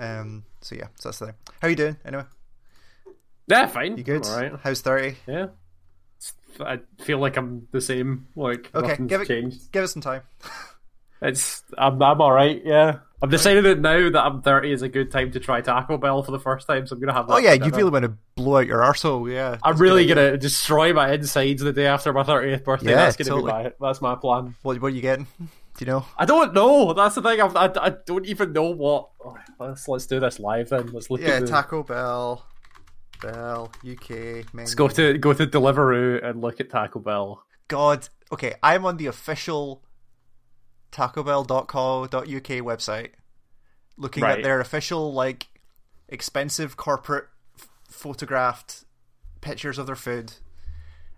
Um, so yeah, so that's the thing. How you doing anyway? Yeah, fine. You good? All right. How's thirty? Yeah. I feel like I'm the same. Like Okay, give it changed. give it some time. It's I'm I'm all right. Yeah. I've decided that now that I'm 30 is a good time to try Taco Bell for the first time, so I'm gonna have. That Oh yeah, you really want to blow out your arsehole, yeah. I'm really good gonna destroy my insides the day after my 30th birthday. Yeah, that's gonna totally. be my that's my plan. What, what are you getting? Do you know? I don't know. That's the thing. I'm, I I don't even know what. oh, let's let's do this live then. Let's look Yeah, at the, Taco Bell, Bell, UK. Menu. Let's go to go to Deliveroo and look at Taco Bell. God. Okay, I'm on the official TacoBell.co.uk website, looking at their official like expensive corporate f- photographed pictures of their food,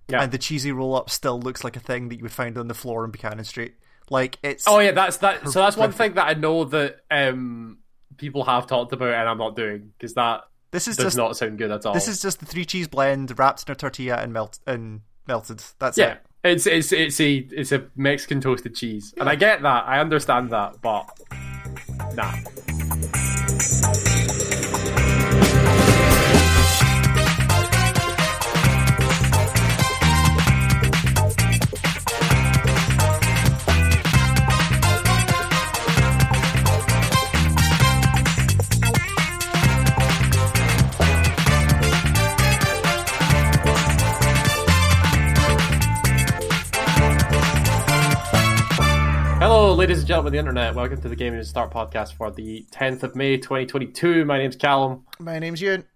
Yeah. and the cheesy roll up still looks like a thing that you would find on the floor in Buchanan Street. Like it's Oh yeah, that's that. So that's one thing that I know that um people have talked about, and I'm not doing because that this is does just not sound good at all. this is just the three cheese blend wrapped in a tortilla and melt and melted. That's yeah. it. It's it's it's a it's a Mexican toasted cheese, and I get that. I understand that, but nah. Hello, ladies and gentlemen of the internet. Welcome to the Gaming and Start podcast for the 10th of May, 2022. My name's Callum, My name's Ewan.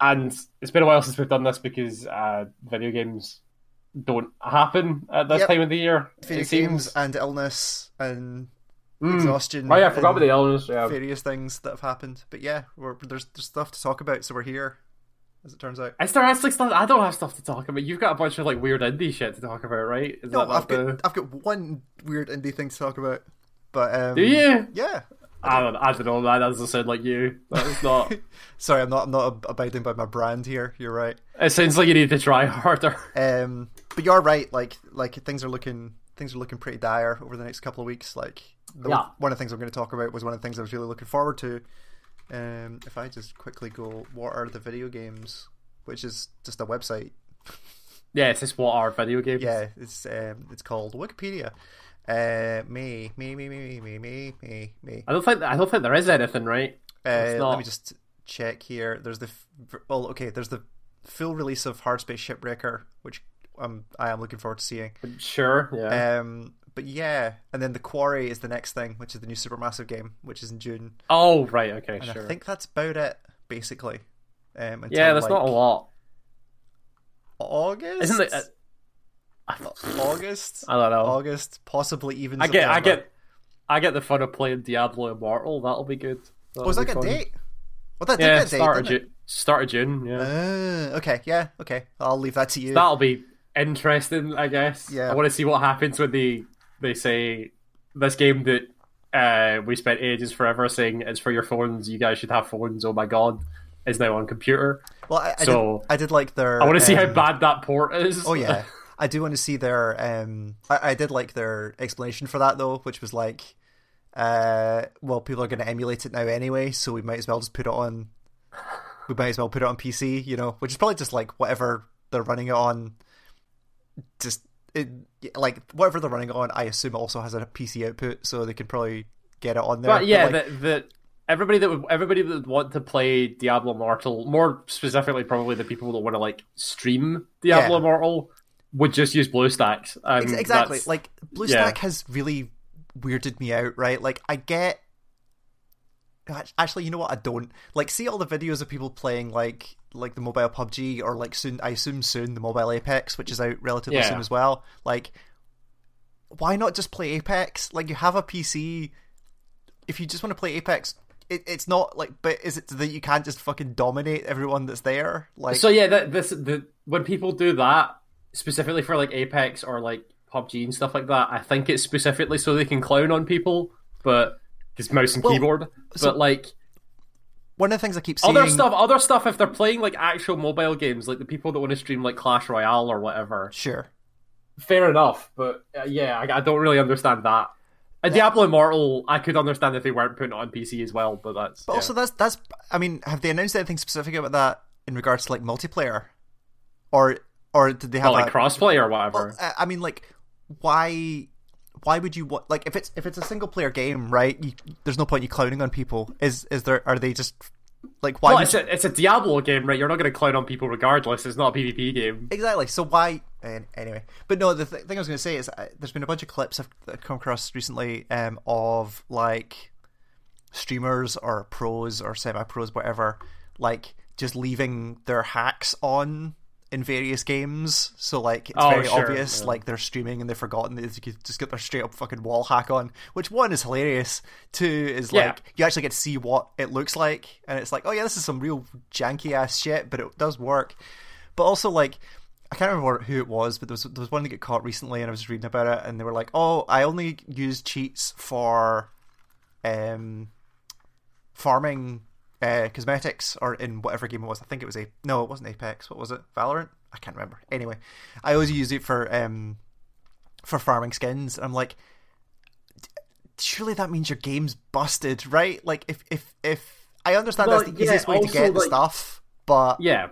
and it's been a while since we've done this because uh, video games don't happen at this Yep. time of the year. Video it seems. games and illness and Mm. exhaustion. Oh yeah, I forgot about the illness. Yeah. various things that have happened. But yeah, there's there's stuff to talk about, so we're here, as it turns out. I start asking stuff. I don't have stuff to talk about. You've got a bunch of like weird indie shit to talk about, right? Is No, I've the... got I've got one weird indie thing to talk about, but um, Do you? Yeah. I don't. I don't know. That doesn't sound like you. That's not. Sorry, I'm not I'm not abiding by my brand here. You're right. it sounds like you need to try harder. Um, but you're right. Like like things are looking things are looking pretty dire over the next couple of weeks. Like the, Yeah. one of the things I'm going to talk about was one of the things I was really looking forward to. Um, if I just quickly go, what are the video games? Which is just a website. Yeah, it's just what are video games. Yeah, it's um, it's called Wikipedia. Uh, me, me, me, me, me, me, me, me. I don't think. I don't think there is anything, right? Uh, not- let me just check here. There's the well, okay. There's the full release of Hard Space Shipbreaker, which um, I am looking forward to seeing. Sure. Yeah. Um, but yeah, and then the Quarry is the next thing, which is the new Supermassive game, which is in June. oh, right. Okay. And sure. I think that's about it, basically. Um, until, yeah, there's like, not a lot, August, isn't it? Uh, August, I don't know. August, possibly even. I get. I get. I get the fun of playing Diablo Immortal. That'll be good. Oh, is That'll that be a fun. date? Well, that did Yeah, get a date, start of? June. Start of June. Yeah, Uh, okay, yeah, okay. I'll leave that to you. that'll be interesting. I guess. Yeah. I want to see what happens when they they say this game that uh, we spent ages forever saying is for your phones. You guys should have phones. Oh my god, is now on computer. Well, I, I, So- did, I did like their. I want to see how um, bad that port is. Oh yeah, I do want to see their. Um, I, I did like their explanation for that though, which was like, uh, well, people are going to emulate it now anyway, so we might as well just put it on. We might as well put it on PC, you know, which is probably just like whatever they're running it on. Just it, like whatever they're running on, I assume it also has a PC output, so they can probably get it on there. But yeah, like, that that everybody that would everybody that would want to play Diablo Immortal, more specifically, probably the people that want to like stream Diablo Yeah. Immortal, would just use BlueStacks. Ex- exactly. Like BlueStack yeah. has really weirded me out, right? Like I get actually, you know what? I don't like see all the videos of people playing like like the mobile PUBG or like soon I assume soon the mobile Apex, which is out relatively Yeah. soon as well. Like, why not just play Apex? Like you have a PC. If you just want to play Apex, it, it's not like. But is it that you can't just fucking dominate everyone that's there? Like, so yeah, that this the when people do that specifically for like Apex or like PUBG and stuff like that, I think it's specifically so they can clown on people, but because mouse and Well, keyboard. so- but like one of the things I keep seeing. other stuff, other stuff, if they're playing like actual mobile games, like the people that want to stream like Clash Royale or whatever, Sure. fair enough. But uh, yeah, I, I don't really understand that. A Diablo Immortal, I could understand if they weren't putting it on PC as well, but that's. But yeah. also, that's that's. I mean, have they announced anything specific about that in regards to like multiplayer, or or did they have well, like a, crossplay or whatever. Well, I mean, like, why? Why would you want like if it's if it's a single player game, right? You, there's no point you clowning on people. Is is there? Are they just like why? well, it's a, it's a Diablo game, right? You're not going to clown on people regardless. It's not a PvP game. Exactly. So why? an- Anyway, but no. The th- thing I was going to say is uh, there's been a bunch of clips I've I've come across recently um, of like streamers or pros or semi-pros, whatever, like just leaving their hacks on in various games. So like it's Oh, very sure, obvious, yeah. like they're streaming and they've forgotten that they could just get their straight up fucking wall hack on. Which one is hilarious. Two is Yeah. like you actually get to see what it looks like, and it's like, oh yeah, this is some real janky ass shit, but it does work. But also like. I can't remember who it was, but there was there was one that got caught recently, and I was reading about it, and they were like, "Oh, I only use cheats for um, farming uh, cosmetics, or in whatever game it was. I think it was a no, it wasn't Apex. What was it? Valorant? I can't remember. Anyway, I always use it for um, for farming skins. I'm like, surely that means your game's busted, right? Like, if if if I understand Well, that's the yeah, easiest way to get the like- stuff, but Yeah,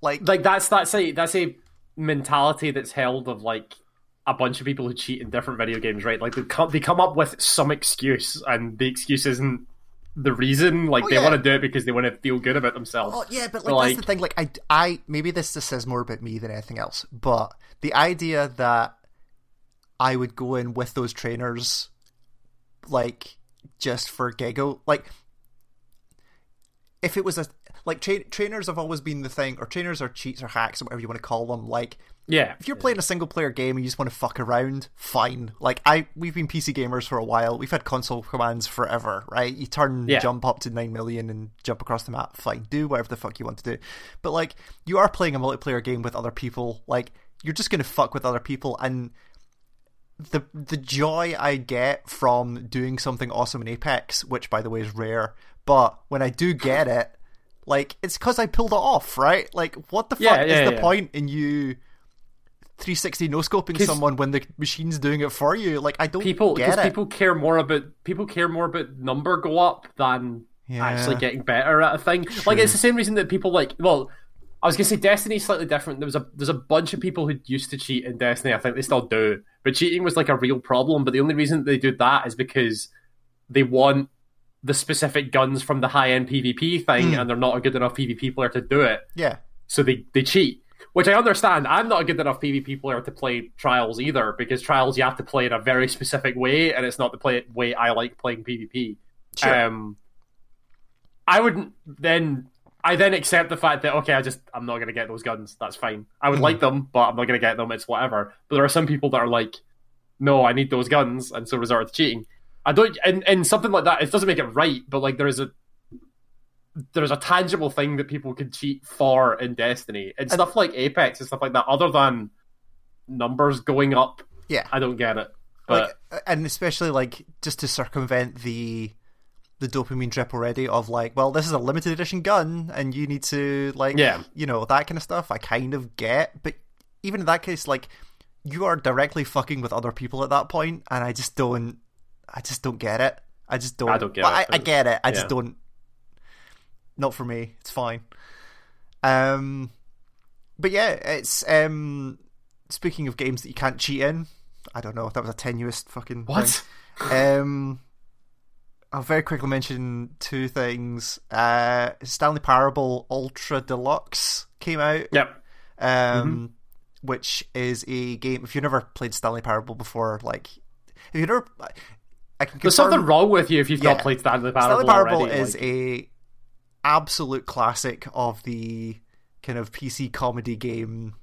like, like that's that's a that's a mentality that's held of like a bunch of people who cheat in different video games, right? Like they come they come up with some excuse, and the excuse isn't the reason. Like Oh, they yeah. want to do it because they want to feel good about themselves. Oh yeah, but But, like, that's the like- thing. Like I, I maybe this just says more about me than anything else. But the idea that I would go in with those trainers, like just for giggle, like if it was a like tra- trainers have always been the thing, or trainers or cheats or hacks or whatever you want to call them. Like yeah, if you're playing a single player game and you just want to fuck around, fine. Like I, we've been PC gamers for a while. We've had console commands forever, right? You turn Yeah. jump up to nine million and jump across the map. Fine, do whatever the fuck you want to do. But like, you are playing a multiplayer game with other people. Like, you're just gonna fuck with other people, and the the joy I get from doing something awesome in Apex, which by the way is rare, but when I do get it, like it's because I pulled it off, right? Like, what the fuck Yeah, is the point in you? 360 no scoping someone when the machine's doing it for you. Like I don't people get because people care more about people care more about number go up than Yeah. actually getting better at a thing. Like it's the same reason that people like well. I was gonna say Destiny's slightly different. There was a there's a bunch of people who used to cheat in Destiny. I think they still do, but cheating was like a real problem. But the only reason they do that is because they want the specific guns from the high end PvP thing, Hmm. and they're not a good enough PvP player to do it yeah, so they, they cheat. Which I understand. I'm not a good enough PvP player to play Trials either, because Trials you have to play in a very specific way, and it's not the play way I like playing PvP. Sure. Um, I wouldn't then. I then accept the fact that okay, I just I'm not gonna get those guns. That's fine. I would Mhm. like them, but I'm not gonna get them. It's whatever. But there are some people that are like, no, I need those guns, and so resort to cheating. I don't, and, and something like that. It doesn't make it right, but like there is a there's a tangible thing that people can cheat for in Destiny and stuff like Apex and stuff like that. Other than numbers going up, yeah. I don't get it. But like, uh, and especially like just to circumvent the the dopamine drip already of like, well, this is a limited edition gun, and you need to like, Yeah. you know, that kind of stuff. I kind of get, but even in that case, like, you are directly fucking with other people at that point, and I just don't, I just don't get it. I just don't. I don't get well, it, I, I get it. I just don't. Not for me. It's fine. Um, but yeah, it's um. Speaking of games that you can't cheat in, I don't know. If that was a tenuous fucking what? Um, I'll very quickly mention two things. Uh, Stanley Parable Ultra Deluxe came out, Yep. um, which is a game. If you've never played Stanley Parable before, like, if you never, I can There's something wrong with you if you've Yeah. not played Stanley Parable. Stanley Parable already. is like- a absolute classic of the kind of PC comedy game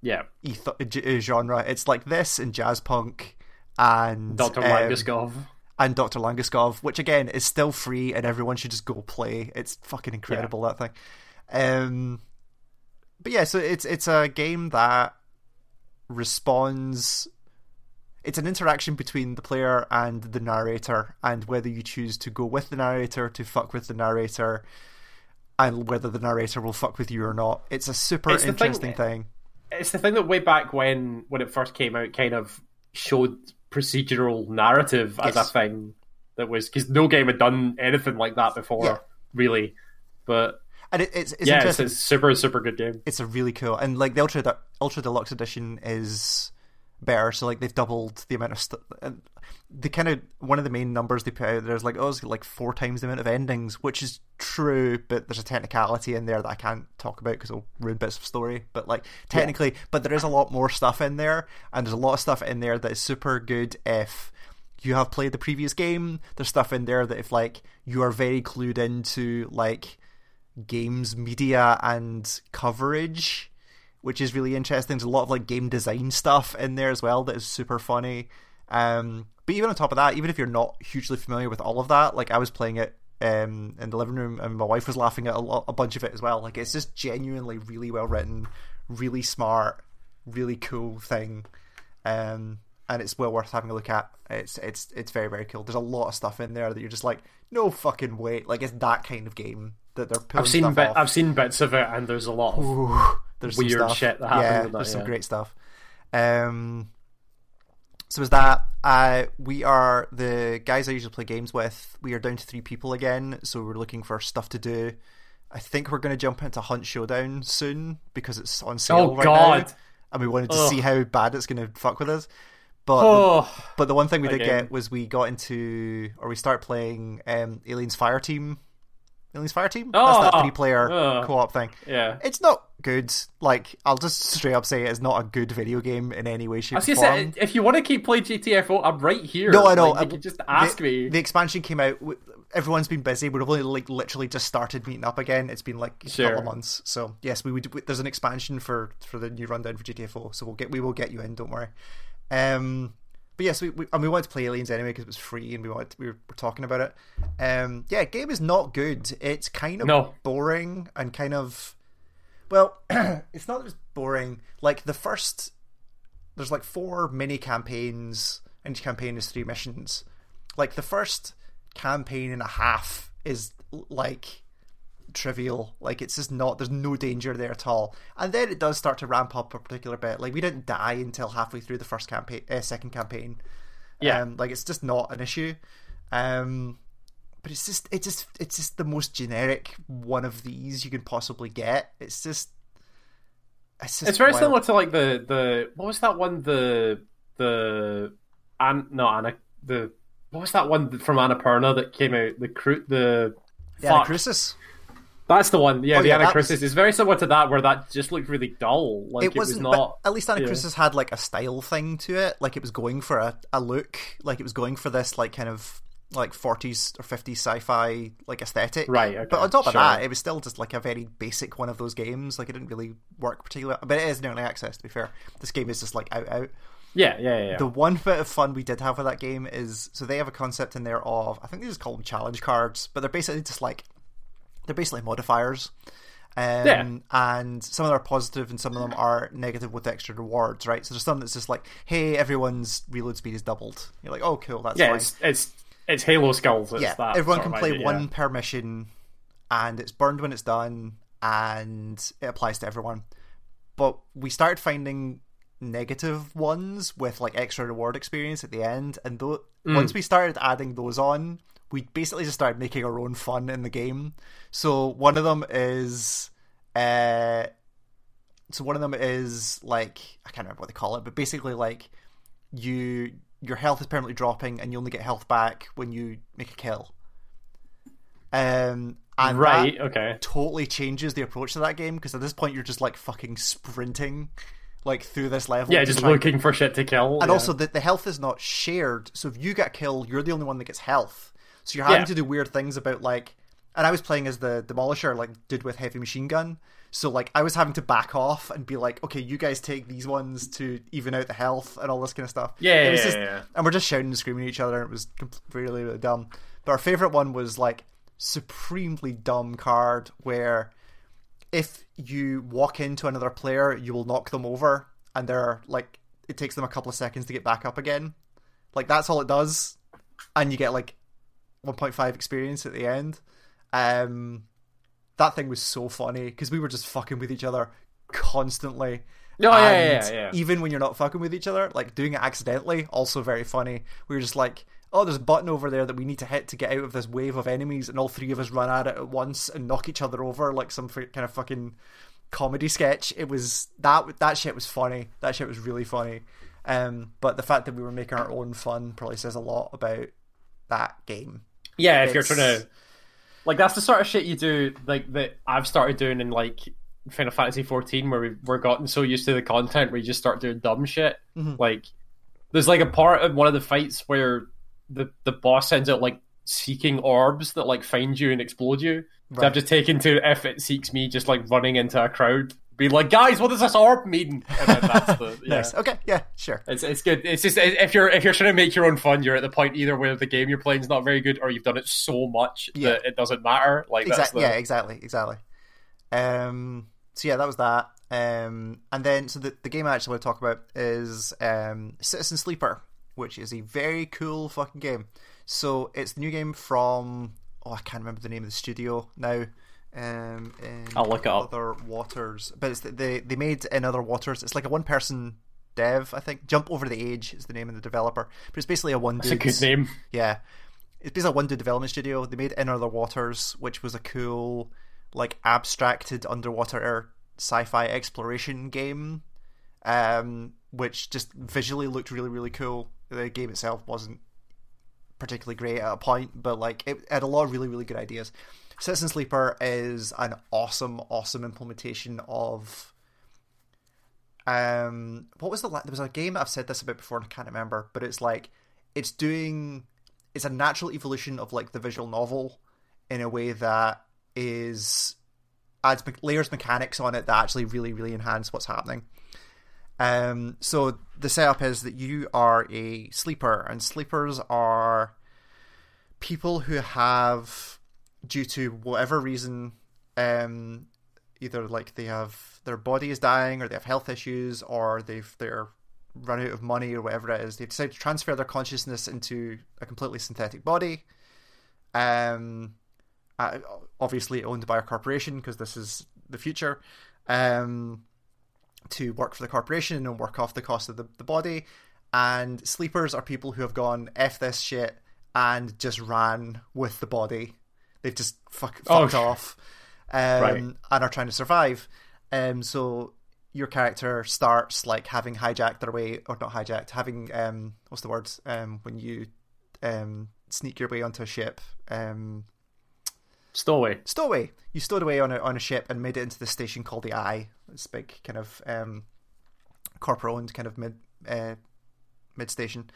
yeah. eth- uh, genre. It's like this and jazz punk and Doctor um, Langeskov. and Dr. Langeskov, which again is still free and everyone should just go play. It's fucking incredible that thing. Um, but yeah, so it's it's a game that responds. It's an interaction between the player and the narrator, and whether you choose to go with the narrator, to fuck with the narrator, and whether the narrator will fuck with you or not. It's a super It's the thing- interesting thing. It's the thing that way back when when it first came out kind of showed procedural narrative as Yes. a thing that was because no game had done anything like that before, Yeah. really. But And it, it's it's yeah, it's interesting. a super super good game. it's a really cool and like the ultra ultra deluxe edition is better so like they've doubled the amount of stuff the kind of one of the main numbers they put out there's like oh it's like four times the amount of endings which is true but there's a technicality in there that i can't talk about because it'll ruin bits of story but like technically but there is a lot more stuff in there and there's a lot of stuff in there that is super good if you have played the previous game. There's stuff in there that if like you are very clued into like games media and coverage which is really interesting. There's a lot of like game design stuff in there as well that is super funny. Um but even on top of that even if you're not hugely familiar with all of that like i was playing it um in the living room and my wife was laughing at a, lot, a bunch of it as well. Like it's just genuinely really well written really smart really cool thing. Um and it's well worth having a look at. It's it's it's very very cool. There's a lot of stuff in there that you're just like no fucking way. Like it's that kind of game that they're I've seen bit. I've seen bits of it, and there's a lot of Ooh, there's some weird stuff. shit that happens Yeah, that, there's some yeah. great stuff. Um, so is that uh, we are the guys I usually play games with. We are down to three people again, so we're looking for stuff to do. I think we're going to jump into Hunt Showdown soon because it's on sale Oh, right God. now, and we wanted to Ugh. see how bad it's going to fuck with us. But the, oh but the one thing we did game. get was we got into or we start playing um, Aliens Fire Team. Aliens Fire Team. That's that three-player ugh. co-op thing yeah. it's not good. Like I'll just straight up say it's not a good video game in any way, shape, I was or form. say, if you want to keep playing GTFO, I'm right here. no, I know. Like, you I- can just ask the, me. The expansion came out. Everyone's been busy. We've only like literally just started meeting up again. It's been like a couple of months. So yes, we would. There's an expansion for for the new rundown for GTFO. So we'll get we will get you in. Don't worry. Um, but yes, we, we and we wanted to play Aliens anyway because it was free and we wanted we were, were talking about it. Um, yeah, game is not good. It's kind of No. boring and kind of well, it's not just boring. Like the first, there's like four mini campaigns, and each campaign is three missions. Like the first campaign and a half is like trivial. Like it's just not. There's no danger there at all. And then it does start to ramp up a particular bit. Like we didn't die until halfway through the first campaign, uh, second campaign. Yeah. Um, like it's just not an issue. Um, but it's just it's just it's just the most generic one of these you can possibly get. It's just it's just It's very wild. similar to like the the what was that one the the an no Anna the what was that one from Annapurna that came out the cru- the The fuck. That's the one yeah Oh, the yeah, that Anacrusis was- is very similar to that where that just looked really dull like it, it wasn't, was not but at least Anacrusis had like a style thing to it. Like it was going for a, a look. Like it was going for this like kind of like 40s or 50s sci-fi like aesthetic. Right, okay, but on top of sure. that, it was still just like a very basic one of those games. Like it didn't really work particularly. But it is in early access. To be fair, this game is just like out out. yeah yeah yeah, yeah. The one bit of fun we did have with that game is so they have a concept in there of I think they just call them challenge cards, but they're basically just like they're basically modifiers. Um, Yeah. And some of them are positive and some of them are negative with extra rewards, right? So there's some that's just like, hey, everyone's reload speed is doubled. You're like, oh, cool, that's yeah it's it's it's Halo skulls it's yeah, everyone can play idea, one yeah. per mission and it's burned when it's done and it applies to everyone. But we started finding negative ones with like extra reward experience at the end and though Mm. once we started adding those on we basically just started making our own fun in the game. So one of them is uh so one of them is like i can't remember what they call it but basically like you your health is permanently dropping and you only get health back when you make a kill. Um and right that okay. totally changes the approach to that game because at this point you're just like fucking sprinting like through this level yeah just looking for shit to kill and yeah. also the, the health is not shared so if you get killed you're the only one that gets health so you're having Yeah. to do weird things about like and i was playing as the demolisher like did with heavy machine gun so like i was having to back off and be like okay you guys take these ones to even out the health and all this kind of stuff Yeah, it was yeah, just, yeah. and we're just shouting and screaming at each other it was really really dumb but our favorite one was like supremely dumb card where if you walk into another player, you will knock them over, and they're like, it takes them a couple of seconds to get back up again. Like that's all it does, and you get like 1.5 experience at the end. Um, that thing was so funny because we were just fucking with each other constantly, Oh, yeah, yeah, yeah. even when you're not fucking with each other, like doing it accidentally, also very funny. We were just like, oh, there's a button over there that we need to hit to get out of this wave of enemies, and all three of us run at it at once and knock each other over like some f- kind of fucking comedy sketch. It was that that shit was funny. That shit was really funny. Um, but the fact that we were making our own fun probably says a lot about that game. Yeah, if you're trying to, like, that's the sort of shit you do, like that I've started doing in like Final Fantasy 14, where we've, we're gotten so used to the content where you just start doing dumb shit. Mhm. Like, there's like a part of one of the fights where the the boss ends up like seeking orbs that like find you and explode you. So I've just taken to if it seeks me, just like running into a crowd, be like, guys, what does this orb mean? And then that's the yeah. Nice. Okay. Yeah. Sure. It's it's good. It's just if you're if you're trying to make your own fun, you're at the point either where the game you're playing is not very good, or you've done it so much Yeah. that it doesn't matter. Like Exactly. the, Yeah. Exactly. Exactly. Um. So yeah, that was that. Um. And then so the the game I actually want to talk about is um Citizen Sleeper, which is a very cool fucking game. So it's the new game from oh I can't remember the name of the studio now. Um. In I'll look it up. Other Waters, but it's the, they they made in Other Waters. It's like a one person dev, I think. Jump Over the Age is the name of the developer, but it's basically a one. It's a good name. Yeah. It's basically a one dude development studio. They made In Other Waters, which was a cool, like abstracted underwater sci-fi exploration game. Um, which just visually looked really, really cool. The game itself wasn't particularly great at a point, but like it had a lot of really, really good ideas. Citizen Sleeper is an awesome, awesome implementation of um what was the there was a game I've said this about before and I can't remember, but it's like it's doing it's a natural evolution of like the visual novel in a way that is adds layers mechanics on it that actually really really enhance what's happening. Um, so the setup is that you are a sleeper, and sleepers are people who have, due to whatever reason, um, either like they have their body is dying, or they have health issues, or they've they're run out of money, or whatever it is. They decide to transfer their consciousness into a completely synthetic body. Um, uh, obviously owned by a corporation because this is the future. Um, to work for the corporation and work off the cost of the, the body. And sleepers are people who have gone F this shit and just ran with the body. They've just fuck, Oh, fucked off um, Right. and are trying to survive. Um, so your character starts like having hijacked their way, or not hijacked, having um, what's the word um, when you um, sneak your way onto a ship. Um, Stowaway. stowaway. You stowed away on a on a ship and made it into this station called the Eye. This big kind of um, corporate owned kind of mid uh, mid station,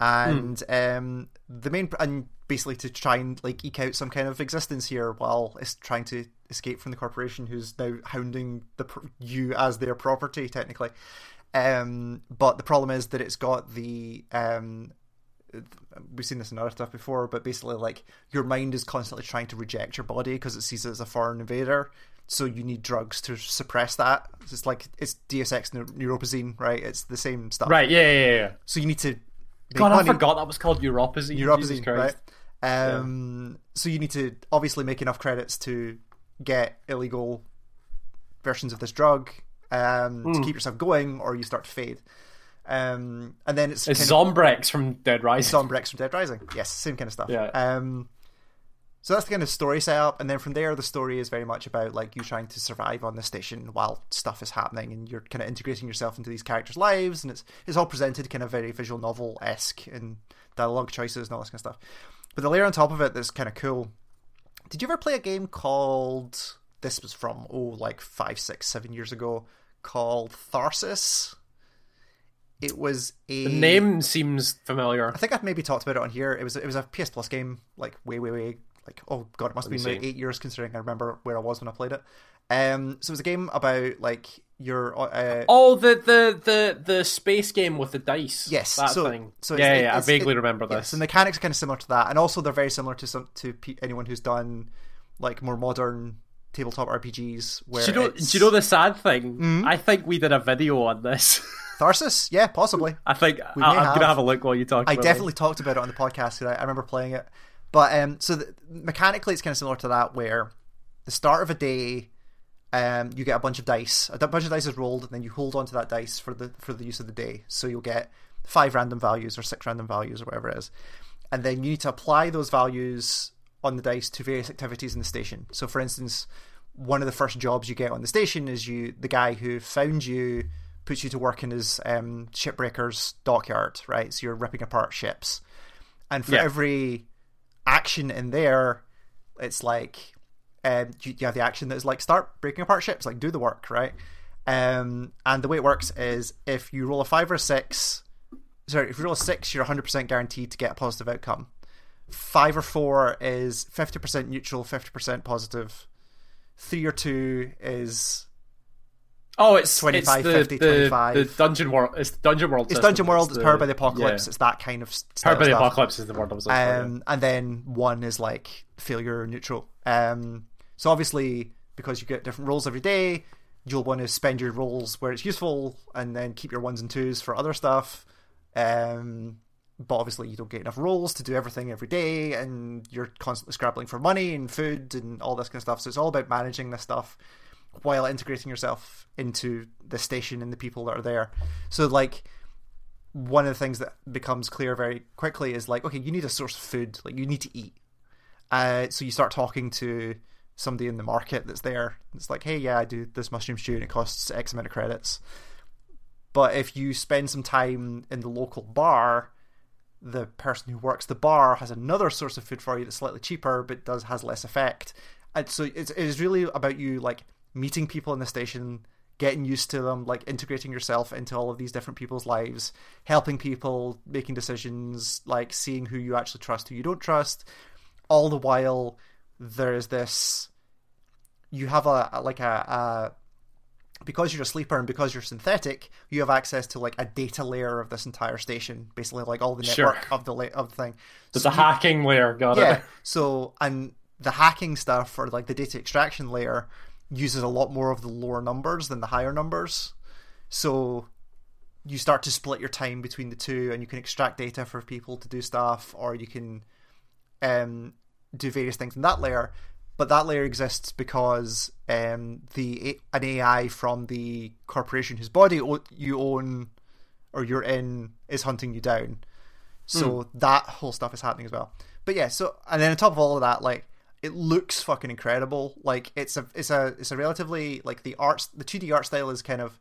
and um, the main and basically to try and like eke out some kind of existence here while it's trying to escape from the corporation who's now hounding the pr- you as their property technically. Um, but the problem is that it's got the um, we've seen this in other stuff before, but basically, like your mind is constantly trying to reject your body because it sees it as a foreign invader. So you need drugs to suppress that. It's like it's Deus Ex Neuropozyne, right? It's the same stuff. Right. Yeah. Yeah. Yeah. So you need to. God, I money- forgot that was called Europazine. Europazine, right? Um, So you need to obviously make enough credits to get illegal versions of this drug um, Hmm. to keep yourself going, or you start to fade. Um, and then it's, It's kind of- Zombrex from Dead Rising. Zombrex from Dead Rising. Yes, same kind of stuff. Yeah. Um, so that's the kind of story setup, and then from there, the story is very much about like you trying to survive on the station while stuff is happening, and you're kind of integrating yourself into these characters' lives, and it's it's all presented kind of very visual novel esque and dialogue choices and all this kind of stuff. But the layer on top of it that's kind of cool. Did you ever play a game called? This was from oh like five, six, seven years ago, called Tharsis. It was a The name seems familiar. I think I've maybe talked about it on here. It was it was a PS Plus game, like way way way like oh god, it must have been like eight years considering I remember where I was when I played it. Um, so it was a game about like your uh, Oh, the the the the space game with the dice. Yes, that so- thing. so it's- yeah, it- yeah, I vaguely it- remember this. the mechanics are kind of similar to that, and also they're very similar to some to pe- anyone who's done like more modern tabletop RPGs. Where do you know? Do you know the sad thing? Mhm. I think we did a video on this. Tharsis? Yeah, possibly. I think We I, I'm have. gonna have a look while you talk. I definitely talked about it on the podcast. 'cause I, I remember playing it, but um, so the, mechanically it's kind of similar to that, where the start of a day, um, you get a bunch of dice. A bunch of dice is rolled, and then you hold onto that dice for the for the use of the day. So you'll get five random values or six random values or whatever it is, and then you need to apply those values on the dice to various activities in the station. So, for instance, one of the first jobs you get on the station is you the guy who found you puts you to work in his um, shipbreaker's dockyard, right? So you're ripping apart ships, and for Yeah. every action in there, it's like um, you, you have the action that is like start breaking apart ships, like do the work, right? Um, and the way it works is if you roll a five or a six, sorry, if you roll a six, you're 100% guaranteed to get a positive outcome. Five or four is 50% neutral, 50% positive. Three or two is Oh, it's 25, it's the, 50, the, 25. the dungeon world. It's dungeon world. it's. Dungeon World, it's the- powered by the apocalypse, yeah. it's that kind of Powered by the stuff. apocalypse is the word I was looking for. yeah. um, and then one is like failure or neutral. Um, so obviously, because you get different rolls every day, you'll want to spend your rolls where it's useful, and then keep your ones and twos for other stuff. Um, but obviously, you don't get enough rolls to do everything every day, and you're constantly scrabbling for money and food and all this kind of stuff. So it's all about managing this stuff while integrating yourself into the station and the people that are there. So like one of the things that becomes clear very quickly is like, okay, you need a source of food, like you need to eat. Uh, so you start talking to somebody in the market that's there. It's like, hey, yeah, I do this mushroom stew and it costs X amount of credits. But if you spend some time in the local bar, the person who works the bar has another source of food for you that's slightly cheaper but does has less effect. And so it's it is really about you like meeting people in the station, getting used to them, like integrating yourself into all of these different people's lives, helping people, making decisions, like seeing who you actually trust, who you don't trust. All the while, there's this. You have a, a like a, a because you're a sleeper and because you're synthetic, you have access to like a data layer of this entire station, basically like all the Sure. network of the la- of the thing. There's So a you- hacking layer. Got yeah. it. So and the hacking stuff or like the data extraction layer uses a lot more of the lower numbers than the higher numbers. So you start to split your time between the two, and you can extract data for people to do stuff, or you can um, do various things in that layer. But that layer exists because um, the an AI from the corporation whose body you own or you're in is hunting you down. So that whole stuff is happening as well. But yeah, so and then on top of all of that, like it looks fucking incredible. Like it's a it's a it's a relatively like the arts the two D art style is kind of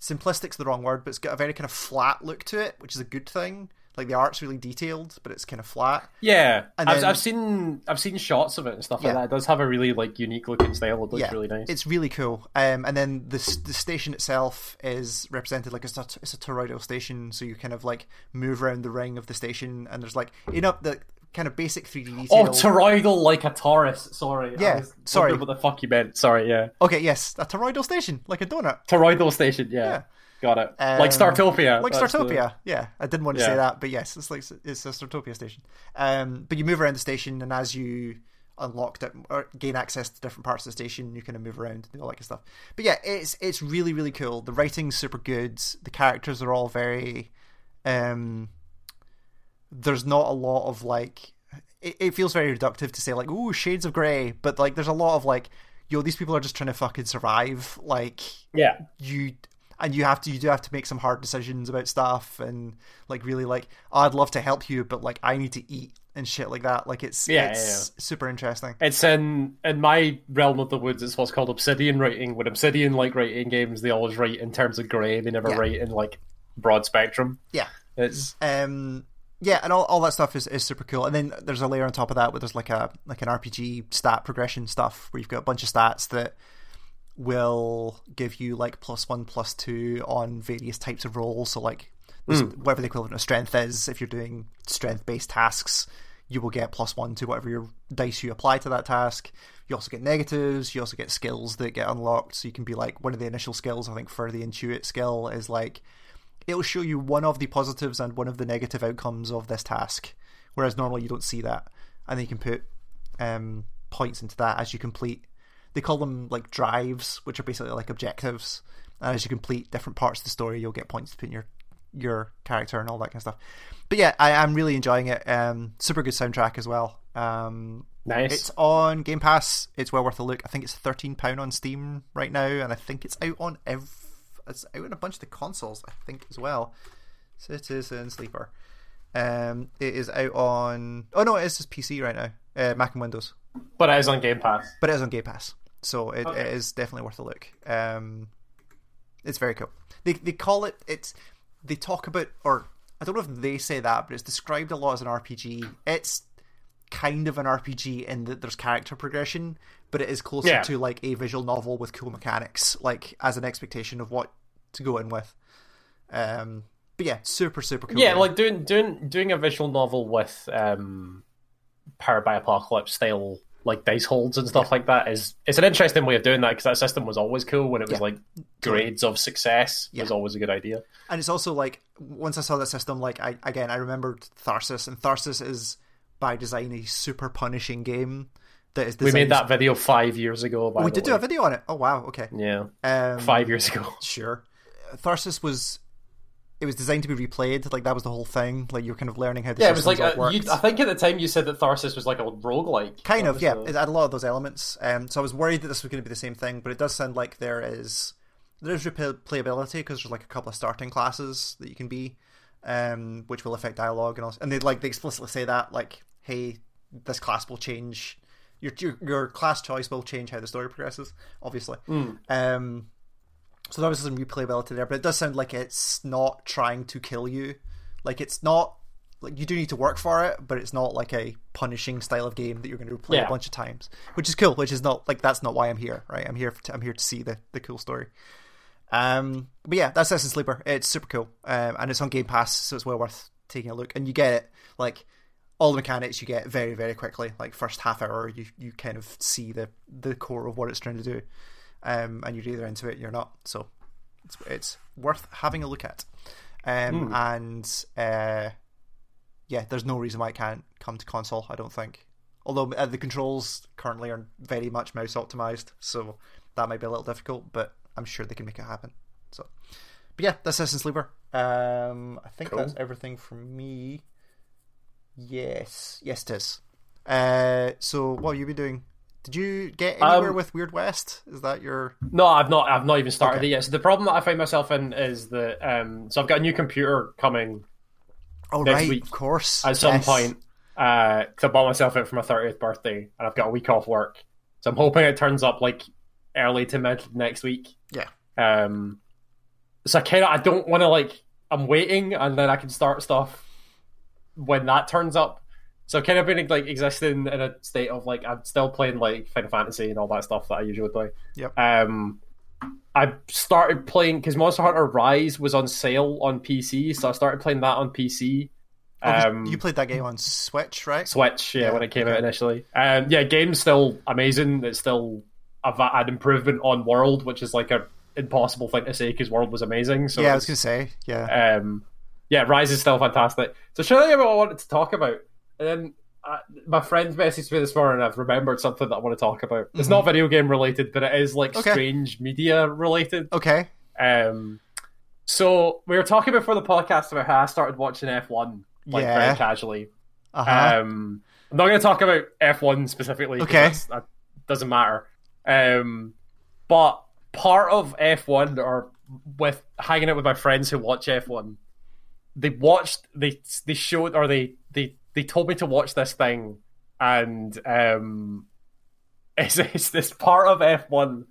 simplistic's the wrong word, but it's got a very kind of flat look to it, which is a good thing. Like the art's really detailed, but it's kind of flat. Yeah, And I've, then- I've seen I've seen shots of it and stuff like that. It does have a really like unique looking style. It looks yeah, really nice. It's really cool. Um, and then the the station itself is represented like it's a, it's a toroidal station, so you kind of like move around the ring of the station, and there's like you know the kind of basic 3D detail. Oh, toroidal like a torus. Sorry. Yeah, sorry. What the fuck you meant? Sorry. Yeah. okay, yes, a toroidal station, like a donut. Toroidal station. Yeah. Yeah. Got it. Um, like Startopia. like That's the- Startopia. Yeah, I didn't want to say that, but yes, it's like it's a Startopia station. Um, but you move around the station, and as you unlock it or gain access to different parts of the station, you kind of move around and all that kind of stuff. But yeah, it's it's really really cool. The writing's super good. The characters are all very. Um, there's not a lot of like. It, it feels very reductive to say like, "Ooh, shades of grey," but like, there's a lot of like, "Yo, these people are just trying to fucking survive." Like, Yeah. you and you have to you do have to make some hard decisions about stuff and like really like oh, I'd love to help you but like I need to eat and shit like that like it's Yeah, it's super interesting It's in in my realm of the woods. It's what's called obsidian writing. When obsidian like writing games, they always write in terms of grey. They never Yeah. write in like broad spectrum. yeah It's um yeah and all, all that stuff is, is super cool and then there's a layer on top of that where there's like a like an RPG stat progression stuff where you've got a bunch of stats that will give you like plus one plus two on various types of roles. So like this- whatever the equivalent of strength is if you're doing strength based tasks you will get plus one to whatever your dice you apply to that task. You also get negatives. You also get skills that get unlocked. So you can be like one of the initial skills i think for the intuit skill is like it'll show you one of the positives and one of the negative outcomes of this task whereas normally you don't see that. And then you can put um, points into that as you complete they call them like drives which are basically like objectives and as you complete different parts of the story you'll get points to put in your your character and all that kind of stuff but yeah I, i'm really enjoying it um, super good soundtrack as well um, Nice. It's on Game Pass. It's well worth a look. I think it's thirteen pound on Steam right now, and I think it's out on ev- It's out on a bunch of the consoles. I think as well. Citizen Sleeper. Um, it is out on. Oh no, it is just PC right now. Uh, Mac and Windows, but it is on Game Pass. but it is on Game Pass, so it, Okay. it is definitely worth a look. Um, it's very cool. They they call it. It's they talk about or I don't know if they say that, but it's described a lot as an RPG. It's kind of an RPG in that there's character progression, but it is closer Yeah. to like a visual novel with cool mechanics, like as an expectation of what to go in with. Um, but yeah, super super cool. Yeah, game. like doing doing doing a visual novel with um, powered by apocalypse style like dice holds and stuff like that is it's an interesting way of doing that because that system was always cool when it was Yeah. like grades of success Yeah. was always a good idea. and it's also like once I saw that system, like I again I remembered Tharsis, and Tharsis is by design a super punishing game that is. We Designed made that video five years ago. It. Wow, okay. Yeah, five years ago. Sure. Tharsis was designed to be replayed. Like that was the whole thing. Like you were kind of learning how the Yeah, it was like a, you. I think at the time you said that Tharsis was like a roguelike. kind of yeah. It had a lot of those elements. Um, so I was worried that this was going to be the same thing, but it does sound like there is there is replayability because there's like a couple of starting classes that you can be, um, which will affect dialogue and all. And they like they explicitly say that like, hey, this class will change. Your, your your class choice will change how the story progresses, obviously. Um, so was some replayability there, but it does sound like it's not trying to kill you. Like it's not like you do need to work for it, but it's not like a punishing style of game that you're going to play Yeah. a bunch of times, which is cool. Which is not like that's not why I'm here, right? I'm here to, I'm here to see the the cool story. Um, but yeah, that's Citizen Sleeper. It's super cool, um, and it's on Game Pass, so it's well worth taking a look. And you get it like all the mechanics you get very very quickly. Like first half hour, you you kind of see the the core of what it's trying to do, um, and you're either into it, or you're not. So it's it's worth having a look at. Um, and uh, yeah, there's no reason why it can't come to console. I don't think. Although uh, the controls currently are very much mouse optimized, so that might be a little difficult. But I'm sure they can make it happen. So, but yeah, that's Citizen Sleeper. Um, I think Cool. that's everything from me. Yes, yes, it is. Uh, so what have you been doing? Did you get anywhere Um, with Weird West? Is that your No, I've not. I've not even started Okay. it yet. So the problem that I find myself in is that um, so I've got a new computer coming oh next right, week of course at some Yes. point. Uh, 'cause I bought myself it for my thirtieth birthday, and I've got a week off work, so I'm hoping it turns up like early to mid next week. Yeah, Um, so I kind of I don't want to like I'm waiting, and then I can start stuff when that turns up. So I've kind of been like existing in a state of like I'm still playing like Final Fantasy and all that stuff that I usually play. Yep. Um, I started playing because Monster Hunter Rise was on sale on PC, so I started playing that on PC. Oh, Um, you played that game on Switch, right? Switch, yeah, Yeah, when it came out initially. Um, yeah, game's still amazing. It's still a, an improvement on World, which is like a impossible thing to say because World was amazing. So yeah, I was gonna say, yeah. um, yeah, Rise is still fantastic. So I what I wanted to talk about? And then uh, my friend messaged me this morning. and I've remembered something that I want to talk about. It's not video game related, but it is like Mm-hmm. Okay. strange media related. Okay. Um, so we were talking before the podcast about how I started watching F one like Yeah. very casually. Uh huh. Um, I'm not going to talk about F1 specifically. Okay. that doesn't matter. Um, but part of F1 or with hanging out with my friends who watch F1, they watched they they showed or they they they told me to watch this thing, and um, it's, it's this part of F1,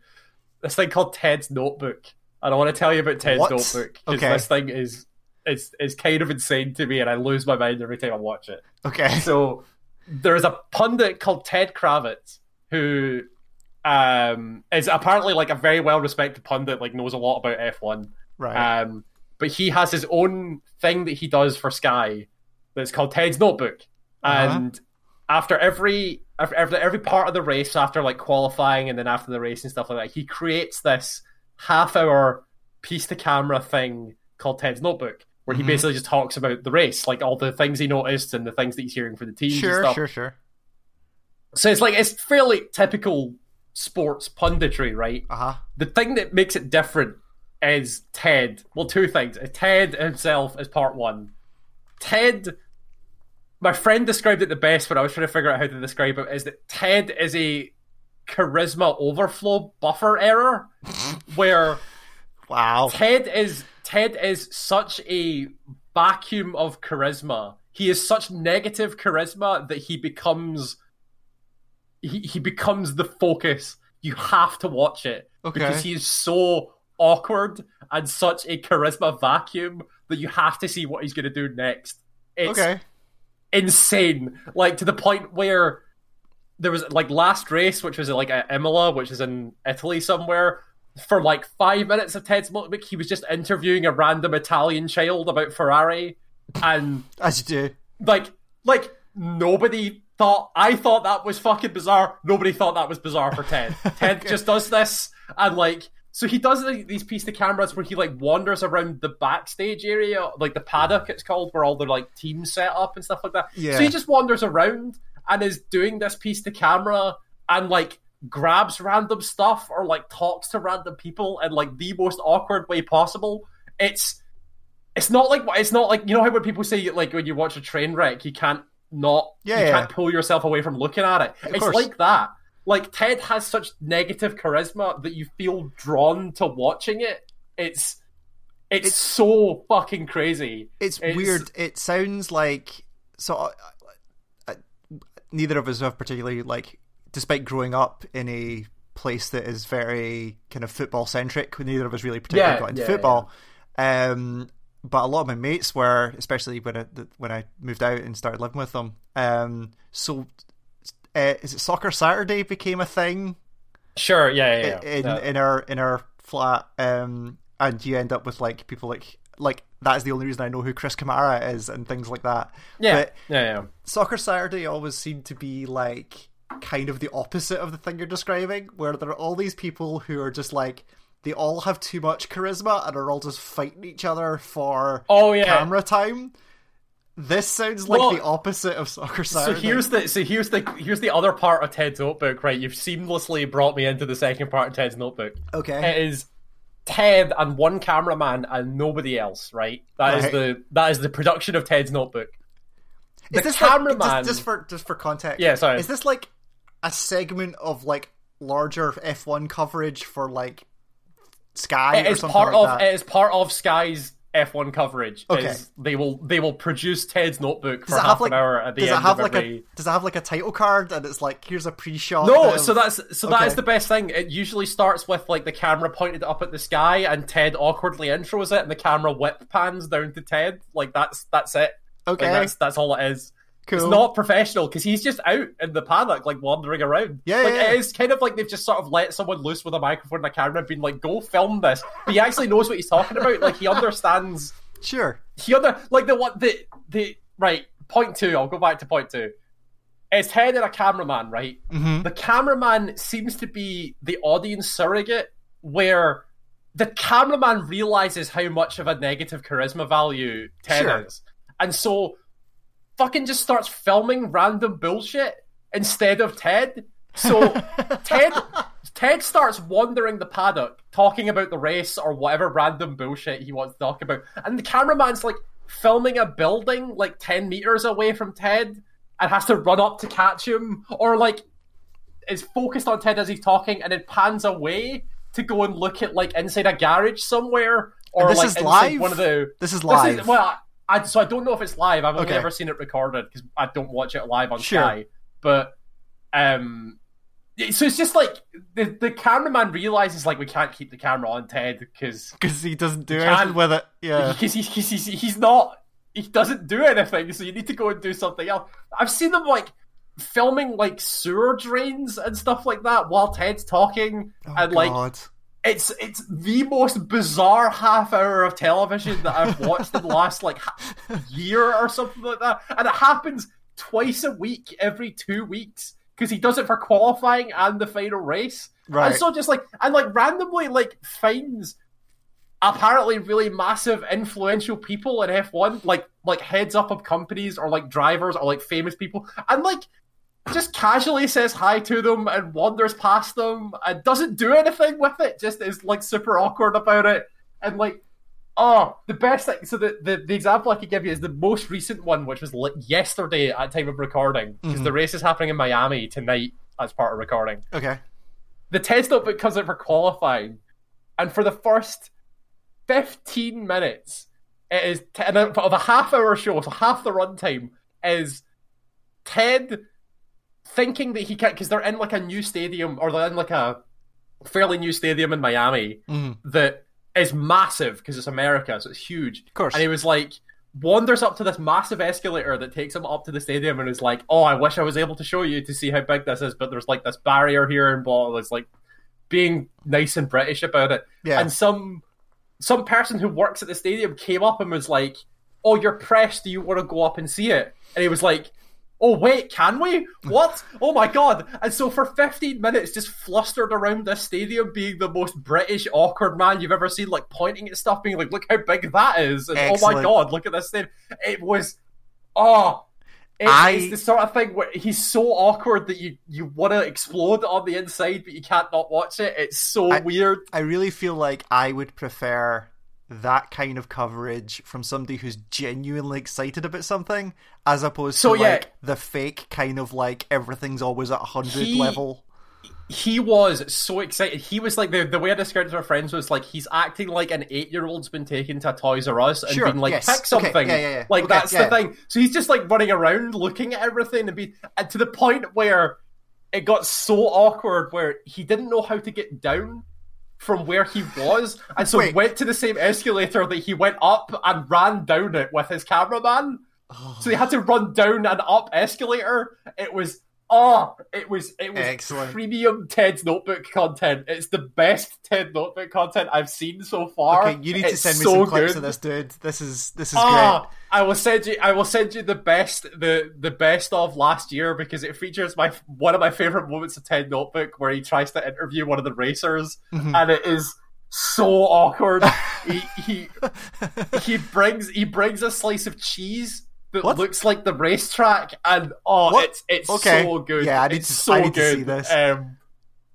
this thing called Ted's Notebook. And I want to tell you about Ted's What? Notebook because Okay. this thing is it's it's kind of insane to me, and I lose my mind every time I watch it. okay. So there's a pundit called Ted Kravitz who um, is apparently like a very well respected pundit, like knows a lot about F1. Right. Um, but he has his own thing that he does for Sky that's called Ted's Notebook. Uh-huh. And after every after every, every part of the race, after like qualifying and then after the race and stuff like that, he creates this half hour piece to camera thing called Ted's Notebook, where he Mhm. basically just talks about the race, like all the things he noticed and the things that he's hearing for the teams and sure, stuff. sure, sure. So it's like it's fairly typical sports punditry, right? Uh huh. The thing that makes it different is Ted. Well, two things. Ted himself is part one. Ted my friend described it the best when I was trying to figure out how to describe it. Is that Ted is a charisma overflow buffer error, where Wow. Ted is Ted is such a vacuum of charisma. He is such negative charisma that he becomes he, he becomes the focus. You have to watch it Okay. because he is so awkward and such a charisma vacuum that you have to see what he's going to do next. It's Okay. insane, like to the point where there was like last race, which was like at Imola, which is in Italy somewhere. For like five minutes of Ted's Notebook, he was just interviewing a random Italian child about Ferrari, and As you do. like, like nobody thought. I thought that was fucking bizarre. Nobody thought that was bizarre for Ted. Ted just does this, and like, so he does like, these piece to cameras where he like wanders around the backstage area, like the paddock, it's called, where all the like teams set up and stuff like that. Yeah. So he just wanders around and is doing this piece to camera and like grabs random stuff or like talks to random people in like the most awkward way possible. It's it's not like it's not like you know how when people say like when you watch a train wreck you can't not Yeah, you yeah. can't pull yourself away from looking at it. it's course. like that. Like Ted has such negative charisma that you feel drawn to watching it. It's it's, It's- so fucking crazy. It's, It's- weird. It sounds like so. I, I, neither of us have particularly like, despite growing up in a place that is very kind of football centric. Neither of us really particularly Yeah, got into yeah, football. Um, but a lot of my mates were, especially when I when I moved out and started living with them. Um, so uh, is it Soccer Saturday became a thing Sure, yeah, yeah, yeah. in Yeah. in our in our flat, um, and you end up with like people like like that is the only reason I know who Chris Kamara is and things like that. yeah, But yeah, yeah. Soccer Saturday always seemed to be like kind of the opposite of the thing you're describing, where there are all these people who are just like they all have too much charisma and are all just fighting each other for Oh yeah. camera time. This sounds like Well, the opposite of Soccer So here's the so here's the here's the other part of Ted's notebook, right? You've seamlessly brought me into the second part of Ted's notebook. okay. It is Ted and one cameraman and nobody else, right? That is Right. the that is the production of Ted's notebook. The is this like- cameraman just, just for just for context? Yeah, sorry. Is this like a segment of like larger F1 coverage for like Sky it or is part like of that? it is part of Sky's F1 coverage. Okay. Is they will they will produce Ted's notebook for it half like an hour at the does it end have of like every a does it have like a title card and it's like here's a pre-shot? No, of- so that's so that Okay. is the best thing. It usually starts with like the camera pointed up at the sky and Ted awkwardly intros it and the camera whip pans down to Ted. Like that's that's it. Like, okay. that's that's all it is. Cool. It's not professional because he's just out in the paddock, like wandering around. Yeah, like yeah, it is kind of like they've just sort of let someone loose with a microphone and a camera and been like, "Go film this." But he actually knows what he's talking about. Like he understands. sure. He under like the what the the right point two. I'll go back to point two. It's Ted and a cameraman, right? hmm the cameraman seems to be the audience surrogate where the cameraman realizes how much of a negative charisma value Ted Sure. is. And so fucking just starts filming random bullshit instead of Ted. So Ted Ted starts wandering the paddock talking about the race or whatever random bullshit he wants to talk about. And the cameraman's like filming a building like 10 meters away from Ted and has to run up to catch him or like is focused on Ted as he's talking and it pans away to go and look at like inside a garage somewhere or And this like is live? one of the This is this live. is, well, I, so I don't know if it's live. I've only Okay. ever seen it recorded because I don't watch it live on Sure. Sky. But um, so it's just like the the cameraman realizes like we can't keep the camera on Ted because because he doesn't do anything with it. Yeah. because he's, he's, he's he's not he doesn't do anything. So you need to go and do something else. I've seen them like filming like sewer drains and stuff like that while Ted's talking Oh, and like God. It's it's the most bizarre half hour of television that I've watched in the last like year or something like that, and it happens twice a week, every two weeks, because he does it for qualifying and the final race. Right. And so just like and like randomly like finds apparently really massive influential people in F1, like like heads up of companies or like drivers or like famous people, and like just casually says hi to them and wanders past them and doesn't do anything with it. Just is like super awkward about it and like Oh, the best thing. So the, the, the example I could give you is the most recent one, which was li- yesterday at time of recording, because mm-hmm. the race is happening in Miami tonight as part of recording. Okay. The Ted's Notebook comes out for qualifying, and for the first fifteen minutes, it is t- and of a half hour show, so half the runtime is Ted thinking that he can't because they're in like a new stadium or they're in like a fairly new stadium in Miami Mhm. that is massive because it's America, so it's huge. Of course. And he was like, wanders up to this massive escalator that takes him up to the stadium and is like, "Oh, I wish I was able to show you to see how big this is, but there's like this barrier here and blah." It's like being nice and British about it. Yeah. And some some person who works at the stadium came up and was like, "Oh, you're pressed. Do you want to go up and see it?" And he was like. Oh wait, can we? What? Oh my god! And so for 15 minutes, just flustered around this stadium, being the most British awkward man you've ever seen, like pointing at stuff, being like, "Look how big that is!" And oh my god, look at this thing! It was, oh, it- I- it's the sort of thing where he's so awkward that you you want to explode on the inside, but you can't not watch it. It's so I- weird. I really feel like I would prefer that kind of coverage from somebody who's genuinely excited about something as opposed So, to yeah. like the fake kind of like everything's always at 100 He- level. he was so excited. He was like the the way I described it to our friends was like he's acting like an eight year old's been taken to Toys R Us and Sure, been like yes. pick Okay, something. yeah, yeah, yeah. Like Okay, that's the thing. So he's just like running around looking at everything and be and to the point where it got so awkward where he didn't know how to get down from where he was and so Wait. went to the same escalator that he went up and ran down it with his cameraman. So he had to run down an up escalator. It was oh, it was it was Excellent. premium Ted's Notebook content. It's the best Ted Notebook content I've seen so far. Okay, you need to send me so some clips good. of this, dude. This is this is Ah, great. I will send you. I will send you the best, the the best of last year because it features my one of my favorite moments of Ted Notebook where he tries to interview one of the racers, Mm-hmm. and it is so awkward. he he he brings he brings a slice of cheese that What? looks like the racetrack, and oh, What? it's it's Okay. so good. Yeah, I need it's to- so I need to see this. Um,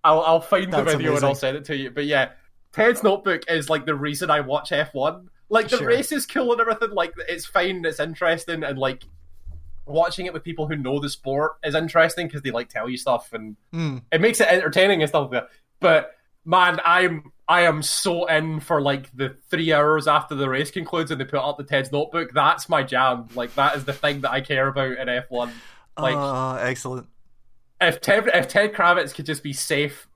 I'll I'll find the That's video and I'll send it to you. But yeah, Ted's Notebook is like the reason I watch F one. Like the Sure. race is cool and everything. Like it's fine, it's interesting, and like watching it with people who know the sport is interesting because they like tell you stuff and Mm. it makes it entertaining and stuff like that. But man, I'm I am so in for like the three hours after the race concludes and they put up the Ted's Notebook. That's my jam. Like that is the thing that I care about in F one. Like oh, excellent. if Ted if Ted Kravitz could just be safe,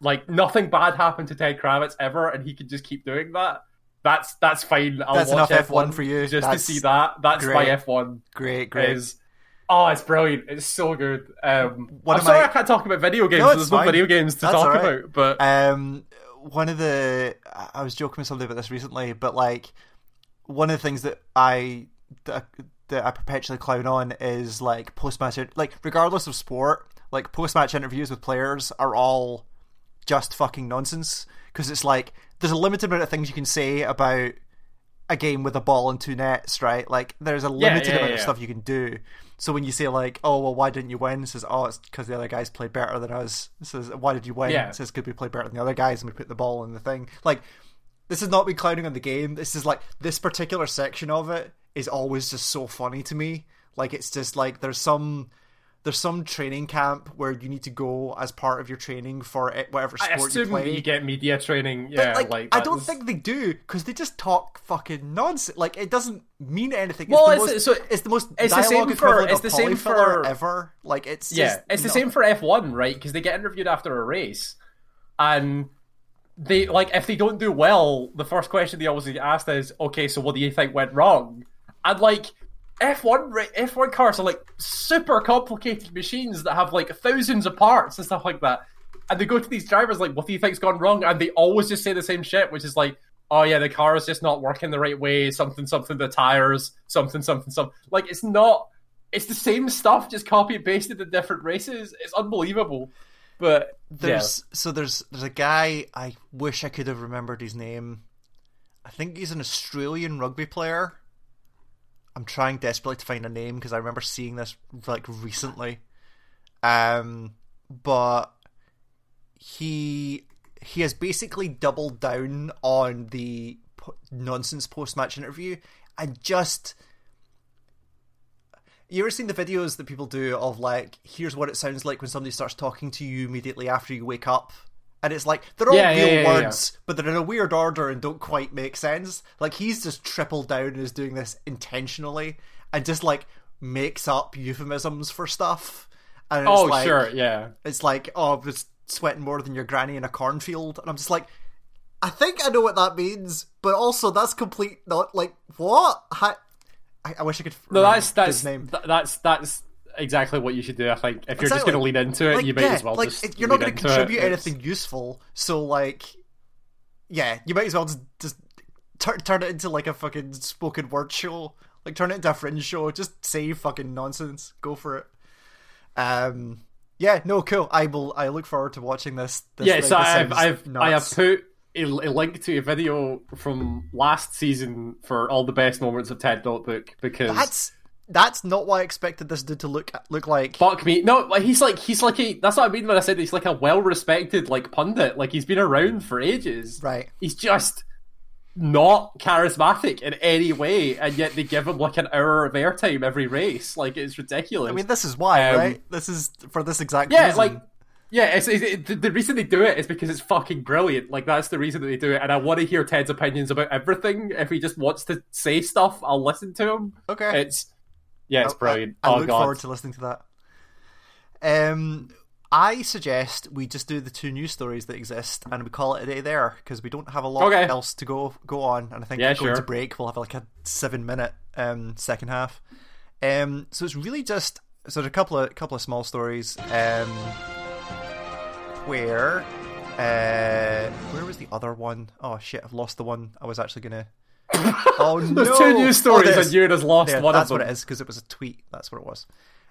like nothing bad happened to Ted Kravitz ever, and he could just keep doing that. That's that's fine. I'll That's watch enough F1 F1 for you. just That's to see that. That's my. F one. Great, great. Is oh, it's brilliant. It's so good. Um, One I'm sorry my- I can't talk about video games. No, There's no video games to That's talk right. about. But Um, one of the I- I was joking with somebody about this recently, but like one of the things that I that, that I perpetually clown on is like post match, like regardless of sport, like post match interviews with players are all just fucking nonsense because it's like there's a limited amount of things you can say about a game with a ball and two nets, right? Like there's a limited yeah, amount of stuff you can do. So when you say like, "Oh well, why didn't you win?" It says, "Oh, it's because the other guys played better than us." It says, "Why did you win?" Yeah. It says, "Could we play better than the other guys?" And we put the ball in the thing. Like this is not me clowning on the game. This is like this particular section of it is always just so funny to me. Like it's just like there's some there's some training camp where you need to go as part of your training for it- whatever I sport you assume play. you get media training. But, Yeah, like, like, I don't think they do because they just talk fucking nonsense. Like it doesn't mean anything. It's Well, the it's- most, so it's the most it's the same for- it's the same for- ever. Like it's Yeah, just it's the same for F one, right? Because they get interviewed after a race, and they like if they don't do well, the first question they always get asked is, "Okay, so what do you think went wrong?" And like F one, F one cars are like super complicated machines that have like thousands of parts and stuff like that. And they go to these drivers like, "What do you think's gone wrong?" And they always just say the same shit, which is like, "Oh yeah, the car is just not working the right way. Something, something, the tires, something, something, something." Like it's not. It's the same stuff, just copy and pasted in different races. It's unbelievable. But There's so there's there's a guy I wish I could have remembered his name. I think he's an Australian rugby player. I'm trying desperately to find a name because I remember seeing this like recently. Um, but he he has basically doubled down on the po- nonsense post match interview and just. You ever seen the videos that people do of like, here's what it sounds like when somebody starts talking to you immediately after you wake up? And it's like, they're all Yeah, real yeah, yeah, words, but they're in a weird order and don't quite make sense. Like, he's just tripled down and is doing this intentionally and just like makes up euphemisms for stuff. And it's Oh, like, sure, yeah. it's like, oh, I was sweating more than your granny in a cornfield. And I'm just like, I think I know what that means, but also that's complete not like what? I, I, I wish I could. No, that's that's his name. th- that's that's exactly what you should do. I think if you're just going to lean into it, Like, you might yeah, as well like just you're not going to into it. contribute It's- anything useful. So like, yeah, you might as well just just turn turn it into like a fucking spoken word show. Like turn it into a fringe show. Just say fucking nonsense. Go for it. Um. Yeah. No. Cool. I will. I look forward to watching this. this Yeah, thing. so This I've I've I have put a, a link to a video from last season for all the best moments of Ted Notebook because That's that's not what I expected this dude to look look like. fuck me. No, like he's like he's like a that's what I mean when I said he's like a well respected like pundit. Like he's been around for ages. Right. He's just not charismatic in any way, and yet they give him like an hour of airtime every race. Like it's ridiculous. I mean, this is why, Um, right? This is for this exact yeah, reason. like yeah, it's, it's, it, the- the reason they do it is because it's fucking brilliant. Like that's the reason that they do it, and I want to hear Ted's opinions about everything. If he just wants to say stuff, I'll listen to him. okay. It's yeah, it's brilliant. I, I oh look god, forward to listening to that. Um, I suggest we just do the two news stories that exist and we call it a day there because we don't have a lot Okay. else to go go on. And I think Yeah, going to break, we'll have like a seven minute um second half. Um, so it's really just so there's a couple of couple of small stories. Um, where uh where was the other one? Oh shit, I've lost the one I was actually gonna. Oh no! There's two news stories, Oh, there it and you has lost There, one that's what it is because it was a tweet. That's what it was.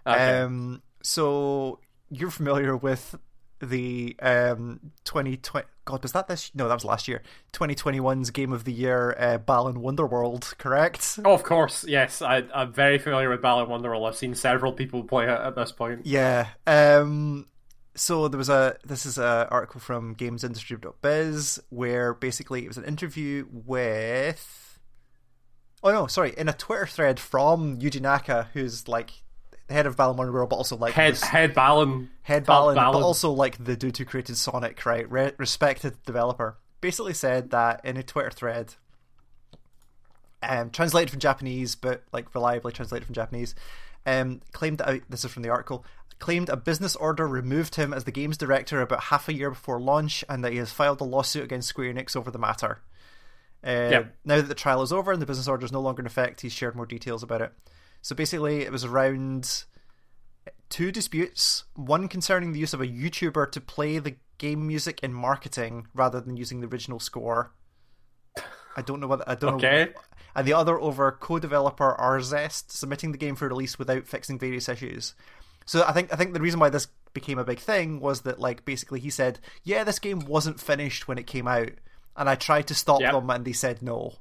Okay. Um, so you're familiar with the um 2020? God, was that this? No, that was last year. 2021's Game of the Year, uh, Balan Wonderworld, correct? Oh, of course, yes. I, I'm very familiar with Balan Wonderworld. I've seen several people play it at this point. Yeah. Um. So there was a this is a article from GamesIndustry.biz where basically it was an interview with. Oh no, sorry, in a Twitter thread from Yuji Naka, who's like the head of Balan World, but also like Head this- Head Balan. Head Bob Balin, but also like the dude who created Sonic, right? Re- respected developer, basically said that in a Twitter thread, um, translated from Japanese, but like reliably translated from Japanese, um, claimed that this is from the article. Claimed a business order removed him as the game's director about half a year before launch, and that he has filed a lawsuit against Square Enix over the matter. Uh, Yep. Now that the trial is over and the business order is no longer in effect, he's shared more details about it. So basically, it was around two disputes one concerning the use of a YouTuber to play the game music in marketing rather than using the original score. I don't know what I don't know. Okay. And the other over co-developer Arzest submitting the game for release without fixing various issues. So I think I think the reason why this became a big thing was that like basically he said, "Yeah, this game wasn't finished when it came out, and I tried to stop Yep. them, and they said no."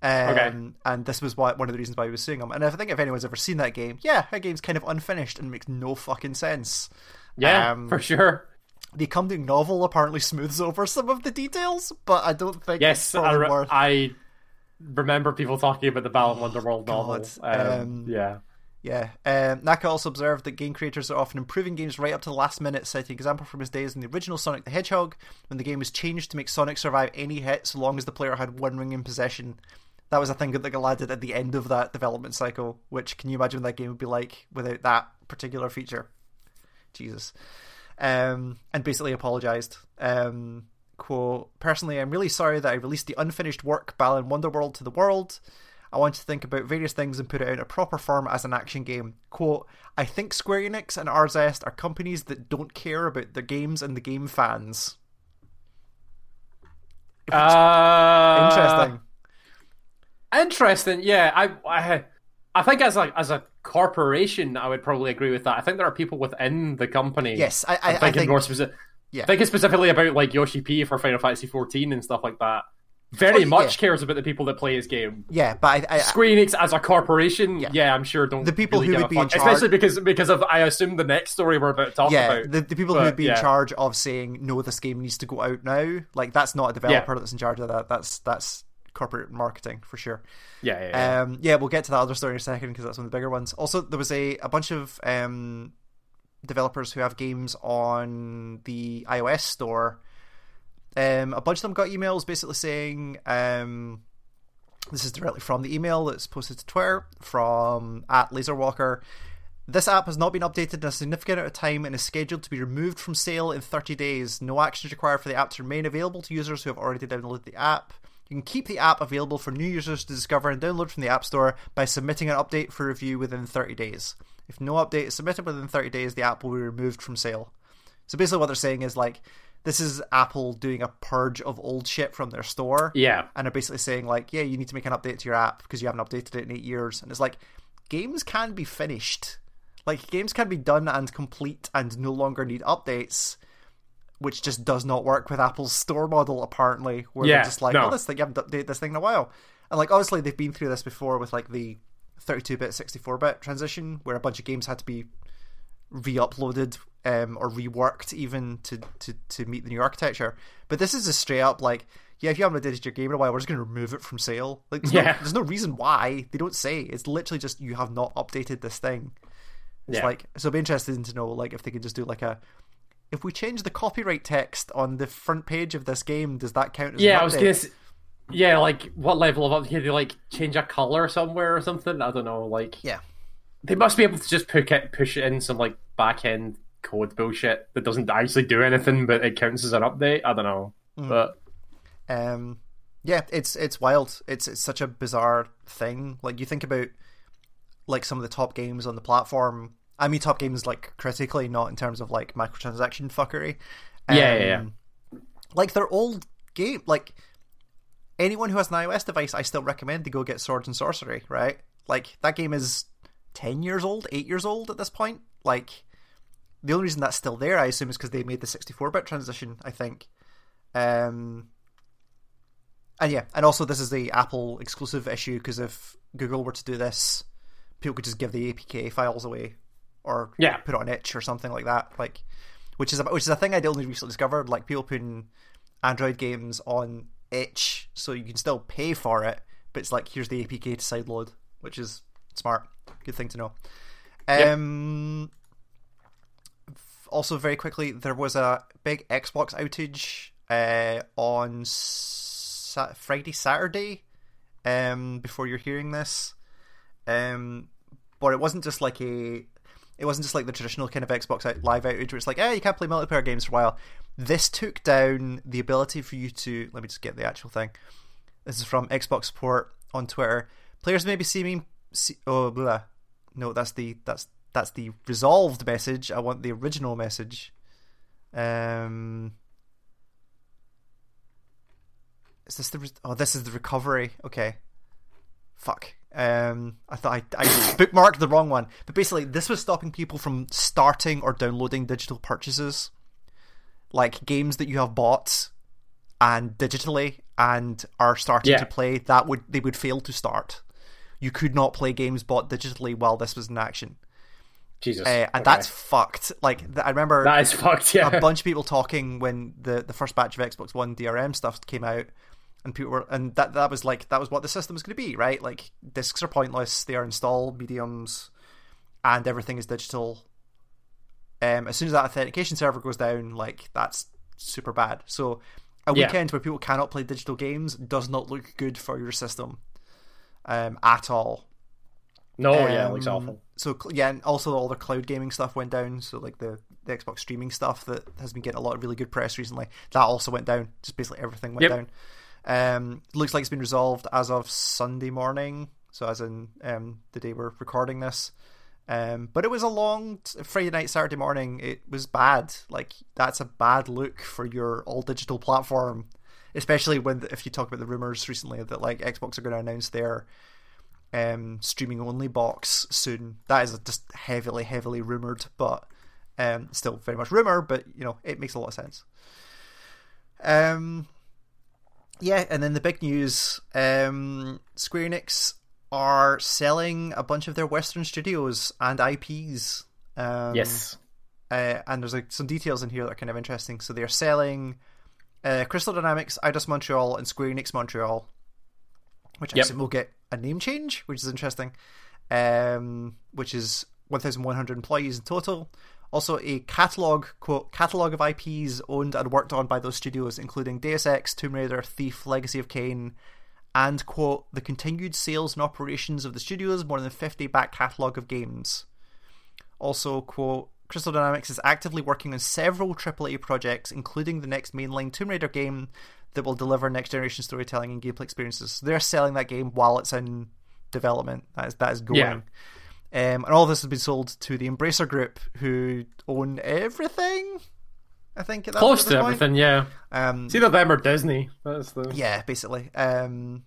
Um, Okay. And this was why, one of the reasons why he was suing them. And I think if anyone's ever seen that game, yeah, that game's kind of unfinished and makes no fucking sense. Yeah, Um, for sure. The accompanying novel apparently smooths over some of the details, but I don't think Yes, it's I, re- worth. I remember people talking about the Balan Wonderworld novel. God, Um, um, yeah. Yeah. Um, Naka also observed that game creators are often improving games right up to the last minute, citing example from his days in the original Sonic the Hedgehog, when the game was changed to make Sonic survive any hit so long as the player had one ring in possession. That was a thing that they added at the end of that development cycle, which can you imagine what that game would be like without that particular feature? Jesus. Um, and basically apologized. Um, quote, personally, I'm really sorry that I released the unfinished work Balan Wonderworld to the world. I want to think about various things and put it out in a proper form as an action game. Quote, I think Square Enix and Arzest are companies that don't care about their games and the game fans. Uh, Interesting. Interesting. Yeah, I, I, I think as a as a corporation, I would probably agree with that. I think there are people within the company. Yes, I, I, I'm I thinking think more specific. Yeah. Thinking specifically about like Yoshi P for Final Fantasy 14 and stuff like that. Very Oh, much yeah. cares about the people that play his game. yeah, but I, I, Square Enix as a corporation, yeah, I'm sure don't The people really who would be in charge- especially because because of I assume the next story we're about to talk yeah, about. the, the people who would be yeah. in charge of saying no, this game needs to go out now. Like that's not a developer that's in charge of that. That's that's corporate marketing for sure. Yeah, yeah, yeah. Um, yeah, we'll get to that other story in a second because that's one of the bigger ones. Also, there was a, a bunch of um, developers who have games on the iOS store. Um, a bunch of them got emails basically saying um, this is directly from the email that's posted to Twitter from at Laserwalker. This app has not been updated in a significant amount of time and is scheduled to be removed from sale in 30 days. No action is required for the app to remain available to users who have already downloaded the app. You can keep the app available for new users to discover and download from the App Store by submitting an update for review within 30 days. If no update is submitted within 30 days, the app will be removed from sale. So basically, what they're saying is like, this is Apple doing a purge of old shit from their store. Yeah. And they're basically saying, like, yeah, you need to make an update to your app because you haven't updated it in eight years. And it's like, games can be finished. Like, games can be done and complete and no longer need updates, which just does not work with Apple's store model, apparently, where Yeah, they're just like, no. oh, this thing, you haven't updated this thing in a while. And, like, obviously, they've been through this before with, like, the 32 bit, 64 bit transition, where a bunch of games had to be re-uploaded um, or reworked even to, to, to meet the new architecture. But this is a straight up like, yeah, if you haven't updated your game in a while, we're just going to remove it from sale. Like, there's, no, Yeah. there's no reason why they don't say. It's literally just you have not updated this thing. It's Yeah. like so. I'd be interested to know like if they can just do like a. If we change the copyright text on the front page of this game, does that count as Yeah, I was gonna. Yeah, like what level of update? They like change a color somewhere or something. I don't know. Like Yeah, they must be able to just push it, in some like back end code bullshit that doesn't actually do anything, but it counts as an update. I don't know, Mm. but um, yeah, it's it's wild. It's it's such a bizarre thing. Like you think about like some of the top games on the platform. I mean, top games like critically, not in terms of like microtransaction fuckery. Yeah, yeah, yeah. Um, Like their old game, like anyone who has an iOS device, I still recommend they go get Swords and Sorcery. Right? Like that game is ten years old, eight years old at this point. Like the only reason that's still there, I assume, is because they made the sixty-four bit transition. I think. Um, and yeah, and also this is the Apple exclusive issue because if Google were to do this, people could just give the APK files away, or Yeah. put it on itch or something like that. Like, which is a, which is a thing I only recently discovered. Like people putting Android games on itch, so you can still pay for it, but it's like here's the APK to sideload, which is smart. Good thing to know. Um. Also, very quickly, there was a big Xbox outage uh, on sa- Friday, Saturday. Um, before you're hearing this, um, but it wasn't just like a, it wasn't just like the traditional kind of Xbox out- live outage where it's like, eh, you can't play multiplayer games for a while. This took down the ability for you to. Let me just get the actual thing. This is from Xbox support on Twitter. Players may be seeming. Oh, blah. No, that's the that's that's the resolved message. I want the original message. Um, is this the? Oh, this is the recovery. Okay. Fuck. Um, I thought I, I bookmarked the wrong one. But basically, this was stopping people from starting or downloading digital purchases, like games that you have bought and digitally and are starting Yeah. to play. That would they would fail to start. You could not play games bought digitally while this was in action, Jesus, uh, and okay. that's fucked. Like I remember that is fucked. Yeah, a bunch of people talking when the, the first batch of Xbox One DRM stuff came out, and people were and that that was like that was what the system was going to be, right? Like discs are pointless; they are install mediums, and everything is digital. Um, as soon as that authentication server goes down, like that's super bad. So a Yeah. weekend where people cannot play digital games does not look good for your system, um, at all. no, Oh, yeah, it looks Um, awful. So yeah, and also all the cloud gaming stuff went down. So like the, the Xbox streaming stuff that has been getting a lot of really good press recently, that also went down. Just basically everything went Yep. down. Um, looks like it's been resolved as of Sunday morning. So as in um, the day we're recording this. Um, but it was a long t- Friday night, Saturday morning. It was bad. Like that's a bad look for your all digital platform, especially when if you talk about the rumors recently that like Xbox are going to announce their um, streaming only box soon. That is just heavily, heavily rumored, but um, still very much rumor. But you know, it makes a lot of sense. Um, yeah, and then the big news: um, Square Enix are selling a bunch of their Western studios and IPs. Um, yes, uh, and there's like some details in here that are kind of interesting. So they're selling uh, Crystal Dynamics, Eidos Montreal, and Square Enix Montreal. which I Yep. assume will get a name change, which is interesting. Um, which is 1,100 employees in total. Also, a catalog quote catalog of IPs owned and worked on by those studios, including Deus Ex, Tomb Raider, Thief, Legacy of Kain, and quote the continued sales and operations of the studios more than 50 back catalog of games. Also, quote Crystal Dynamics is actively working on several AAA projects, including the next mainline Tomb Raider game that will deliver next generation storytelling and gameplay experiences. So they're selling that game while it's in development. That is that is going. Yeah. Um, and all this has been sold to the Embracer Group, who own everything. I think at that, Close to point. everything, yeah. Um, It's either them or Disney. That's the yeah, basically, um,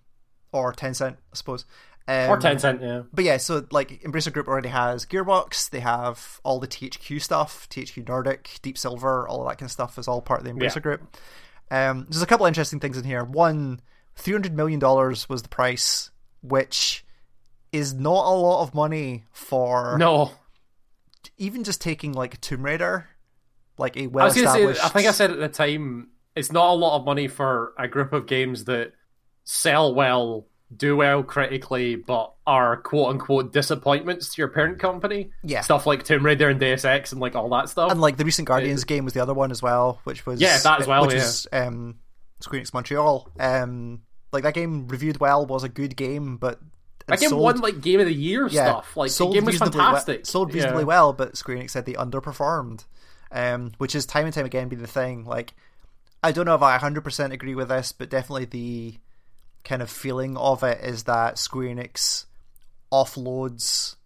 or Tencent, I suppose. Um, or Tencent, yeah. But yeah, so like Embracer Group already has Gearbox. They have all the THQ stuff, THQ Nordic, Deep Silver, all of that kind of stuff is all part of the Embracer Yeah. Group. Um, there's a couple of interesting things in here. One, three hundred million dollars was the price, which is not a lot of money for No, even just taking like Tomb Raider, like a I well was going to say. established. I think I said at the time, it's not a lot of money for a group of games that sell well, do well critically, but are quote unquote disappointments to your parent company. Yeah. stuff like Tomb Raider and Deus Ex and like all that stuff. and like the recent Guardians game was the other one as well, which was Yeah, that as well, which yeah. is um, Square Enix Montreal. Um, like that game reviewed well, was a good game, but that it game sold- won like Game of the Year yeah, stuff. Like the game was fantastic. Well, sold reasonably Yeah. well, but Square Enix said they underperformed, um, which is time and time again been the thing. Like, I don't know if I 100% agree with this, but definitely the kind of feeling of it is that Square Enix offloads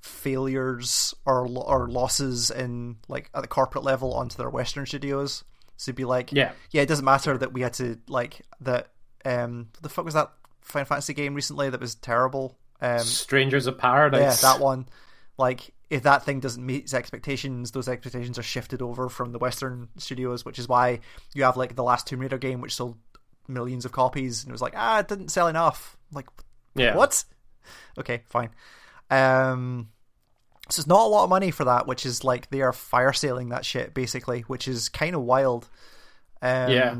failures or or losses in like at the corporate level onto their Western studios. So be like, Yeah. yeah, it doesn't matter that we had to like that. Um, what the fuck was that Final Fantasy game recently that was terrible? Um, Strangers of Paradise. yeah, that one. Like, if that thing doesn't meet its expectations, those expectations are shifted over from the Western studios, which is why you have like the last Tomb Raider game, which sold millions of copies, and it was like, ah, it didn't sell enough. Like, Yeah. what? Okay, fine. Um, so it's not a lot of money for that, which is like they are fire sailing that shit basically, which is kind of wild. Um, Yeah.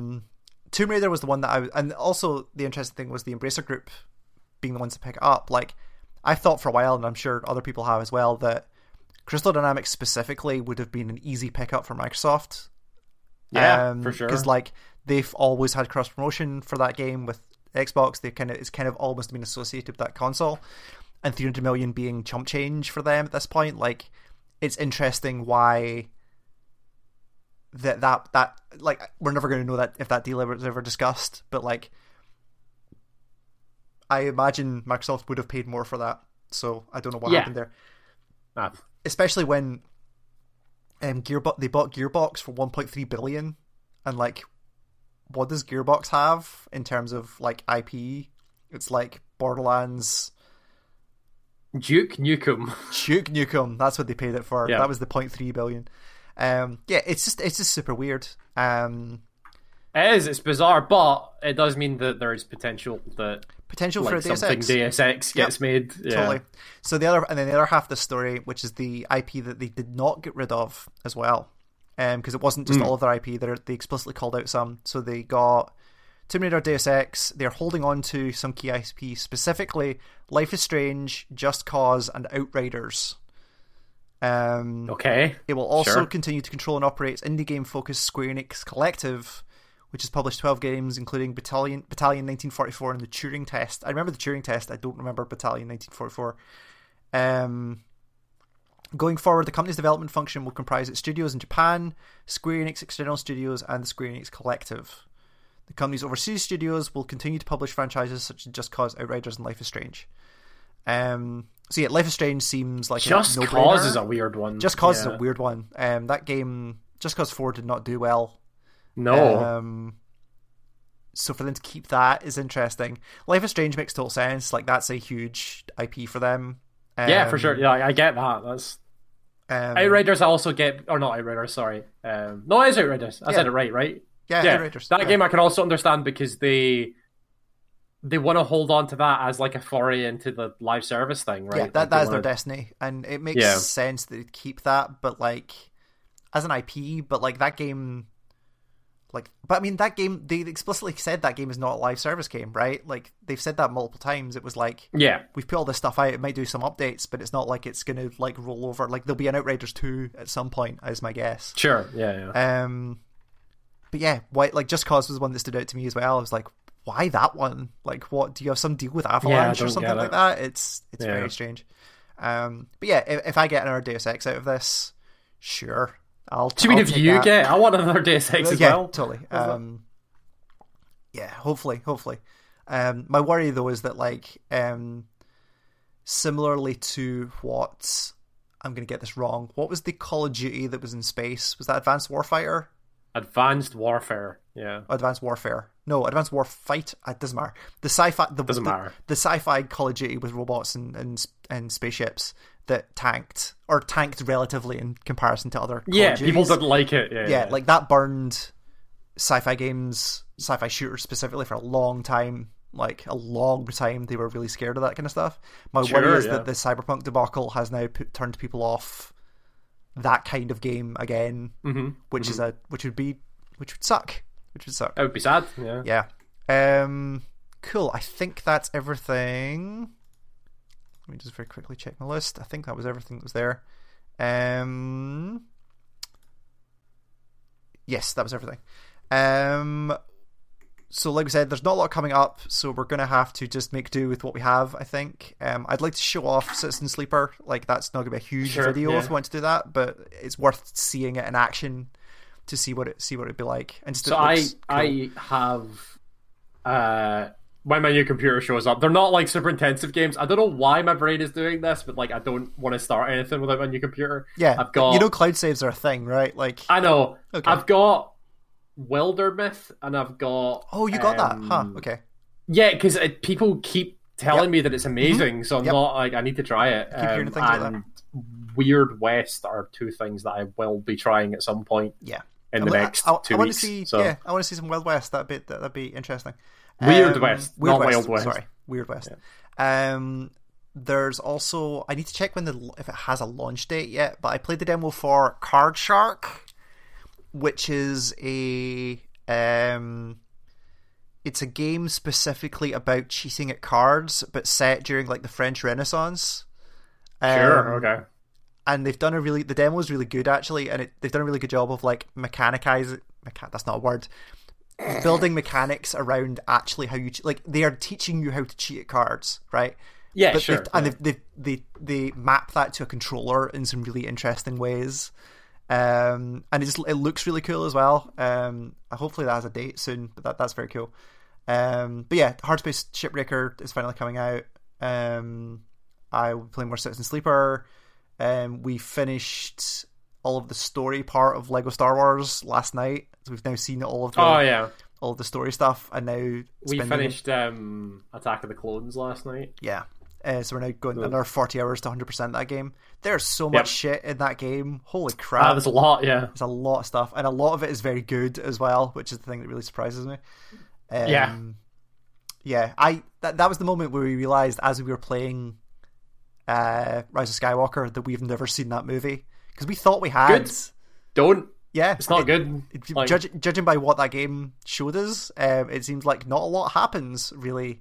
Tomb Raider was the one that I and also the interesting thing was the Embracer Group being the ones to pick it up. Like I thought for a while, and I'm sure other people have as well, that Crystal Dynamics specifically would have been an easy pickup for Microsoft. Yeah, Um, for sure. Because like they've always had cross promotion for that game with Xbox. They kind of it's kind of almost been associated with that console, and 300 million being chump change for them at this point. Like it's interesting why that that that like we're never going to know that if that deal was ever discussed, but like I imagine Microsoft would have paid more for that. So I don't know what Yeah. happened there Ah, especially when um Gearbox they bought Gearbox for 1.3 billion and like what does Gearbox have in terms of like IP it's like Borderlands Duke Nukem. Duke Nukem that's what they paid it for Yeah. that was the 0.3 billion um yeah it's just it's just super weird um It is. It's bizarre, but it does mean that there is potential that potential for a like Deus something Ex Deus Ex gets made. Yeah. Totally. So the other and then the other half of the story, which is the IP that they did not get rid of as well, because it wasn't just all of their IP. They they explicitly called out some. So they got Tomb Raider, Deus Ex. They're holding on to some key IP, specifically Life is Strange, Just Cause, and Outriders. Um, Okay. it will also Sure. continue to control and operate its indie game focused Square Enix Collective, which has published 12 games, including Battalion, Battalion 1944 and the Turing Test. I remember the Turing Test, I don't remember Battalion 1944. Um, going forward, the company's development function will comprise its studios in Japan, Square Enix external studios, and the Square Enix Collective. The company's overseas studios will continue to publish franchises such as Just Cause, Outriders, and Life is Strange. Um, so yeah, Life is Strange seems like Just a no Cause is a weird one. just Cause Yeah. is a weird one. Um, that game, Just Cause Four, did not do well. No. Um, so for them to keep that is interesting. Life is Strange makes total sense. Like that's a huge IP for them. Um, yeah, for sure. Yeah, I get that. That's Um, Outriders. I also get, or not Outriders. Sorry. Um, no, it is Outriders. I Yeah. said it right, right? Yeah, yeah. Outriders. That yeah. game I can also understand because they they want to hold on to that as like a foray into the live service thing, right? Yeah, that they that is their wanna- destiny, and it makes sense that they keep that. But like, as an IP, but like that game, like, but I mean, that game they explicitly said that game is not a live service game, right? Like they've said that multiple times. It was like, Yeah. we've put all this stuff out. It might do some updates, but it's not like it's gonna like roll over. Like there'll be an Outriders two at some point, is my guess. Sure. Yeah. Yeah. Um, but yeah, why? Like Just Cause was one that stood out to me as well. I was like, why that one? Like, what? Do you have some deal with Avalanche or something like that? It's it's Yeah. very strange. Um, but yeah, if, if I get another Deus Ex out of this, sure, I'll. Do you mean if you that. get? I want another Deus Ex as yeah, well. totally. Um, yeah, hopefully, hopefully. Um, my worry though is that like, um, similarly to what I'm going to get this wrong. What was the Call of Duty that was in space? Was that Advanced Warfighter? Advanced Warfare. Yeah. Advanced Warfare? No, Advanced Warfight. It doesn't matter. The sci-fi. The, Doesn't the, matter. The sci-fi Call of Duty with robots and and, and spaceships that tanked or tanked relatively in comparison to other. Yeah. of People didn't like it. Yeah. yeah, like that burned sci-fi games, sci-fi shooters specifically for a long time. Like a long time, they were really scared of that kind of stuff. My Sure, worry is yeah. that the cyberpunk debacle has now put, turned people off that kind of game again, Mhm. which is a which would be which would suck, which would suck. That would be sad. Yeah. Yeah. Um. Cool. I think that's everything. Let me just very quickly check my list. I think that was everything that was there. Um. Yes, that was everything. Um. So, like we said, there's not a lot coming up, so we're gonna have to just make do with what we have. I think. Um. I'd like to show off Citizen Sleeper. Like that's not gonna be a huge Sure, video yeah. if we want to do that, but it's worth seeing it in action to see what it see what it'd be like. And So I cool. I have uh when my new computer shows up, they're not like super intensive games. I don't know why my brain is doing this, but like I don't want to start anything without my new computer. Yeah, I've got you know cloud saves are a thing, right? Like, I know. Okay. I've got Wildermyth and I've got oh, you got that, huh? um, Okay, Yeah, because people keep telling Yep. me that it's amazing, so I'm Yep. not like I need to try it. Keep hearing Um, things like that. and Weird West are two things that I will be trying at some point yeah. in the I, next I, two I want weeks. to see, so yeah, I want to see some Wild West. That bit, that, that'd be interesting. Weird Um, West, Weird not West. Wild West. Sorry, Weird West. Um, there's also I need to check when the if it has a launch date yet. But I played the demo for Card Shark, which is a um, it's a game specifically about cheating at cards, but set during like the French Renaissance. sure, Um, okay. and they've done a really the demo is really good actually and it, they've done a really good job of like mechanicize mecha- that's not a word building mechanics around actually how you like they are teaching you how to cheat at cards right? Yeah, but sure. they've, and they've, they've, they they map that to a controller in some really interesting ways. Um and it just it looks really cool as well. Um hopefully that has a date soon but that, that's very cool. Um but yeah Hard hardspace shipbreaker is finally coming out. Um i will play more citizen sleeper. Um we finished all of the story part of lego star wars last night so we've now seen all of the oh yeah, all of the story stuff and now we finished um, Attack of the Clones last night. yeah. Uh, so we're now going another 40 hours to 100% that game. There's so much Yep. shit in that game. Holy crap. Ah, there's a lot. Yeah, There's a lot of stuff. And a lot of it is very good as well, which is the thing that really surprises me. Um, Yeah. Yeah. I that, that was the moment where we realized as we were playing uh, Rise of Skywalker that we've never seen that movie. Because we thought we had. Good. don't. Yeah. It's not it- good. it- Like- judge, judging by what that game showed us, um, it seems like not a lot happens really.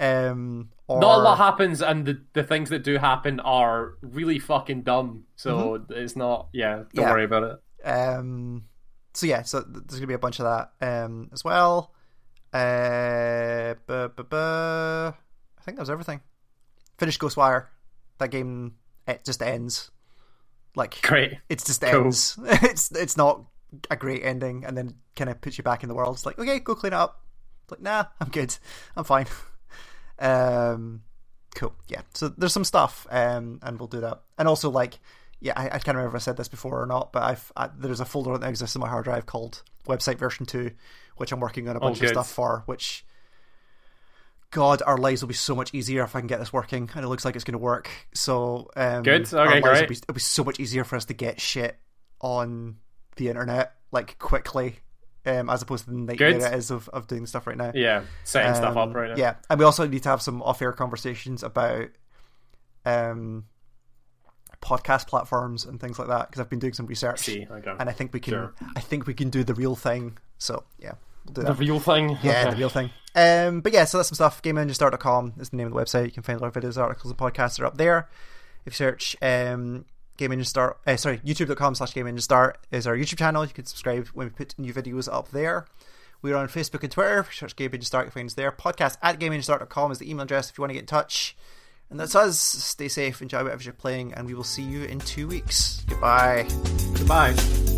Um, or, Not a lot happens, and the, the things that do happen are really fucking dumb. So it's not. Yeah, don't Mm-hmm. Yeah. worry about it. Um, so yeah, so there's gonna be a bunch of that um, as well. Uh, bu- bu- bu- I think that was everything. Finished Ghostwire. That game it just ends. Like Great. it just Cool. ends. it's it's not a great ending, and then kind of puts you back in the world. It's like okay, go clean it up. It's like nah, I'm good. I'm fine. um, cool. Yeah. So there's some stuff, um, and we'll do that. And also like, yeah, I, I can't remember if I said this before or not, but I've I, there's a folder that exists in my hard drive called website version two, which I'm working on a bunch of stuff for, which. God, our lives will be so much easier if I can get this working, and it looks like it's going to work. So, um, Good. Okay, great. be- it'll be so much easier for us to get shit on the internet like quickly, um, as opposed to the nightmare Good. it is of, of doing stuff right now. Yeah, setting stuff Um, up right now. Yeah, and we also need to have some off-air conversations about um podcast platforms and things like that because I've been doing some research. See, okay. And I think we can. Sure. I think we can do the real thing. So yeah, we'll do The that. real thing. yeah, Okay. the real thing. Um, but yeah, so that's some stuff. GameEngineStart.com is the name of the website. You can find all our videos, articles, and podcasts are up there. If you search um, Game Engine Start, uh, sorry, YouTube.com slash Game Engine Start is our YouTube channel. You can subscribe when we put new videos up there. We're on Facebook and Twitter. If you search Game Engine Start, you find us there. Podcast at GameEngineStart.com is the email address if you want to get in touch. And that's us. Stay safe, enjoy whatever you're playing, and we will see you in two weeks. Goodbye. Goodbye.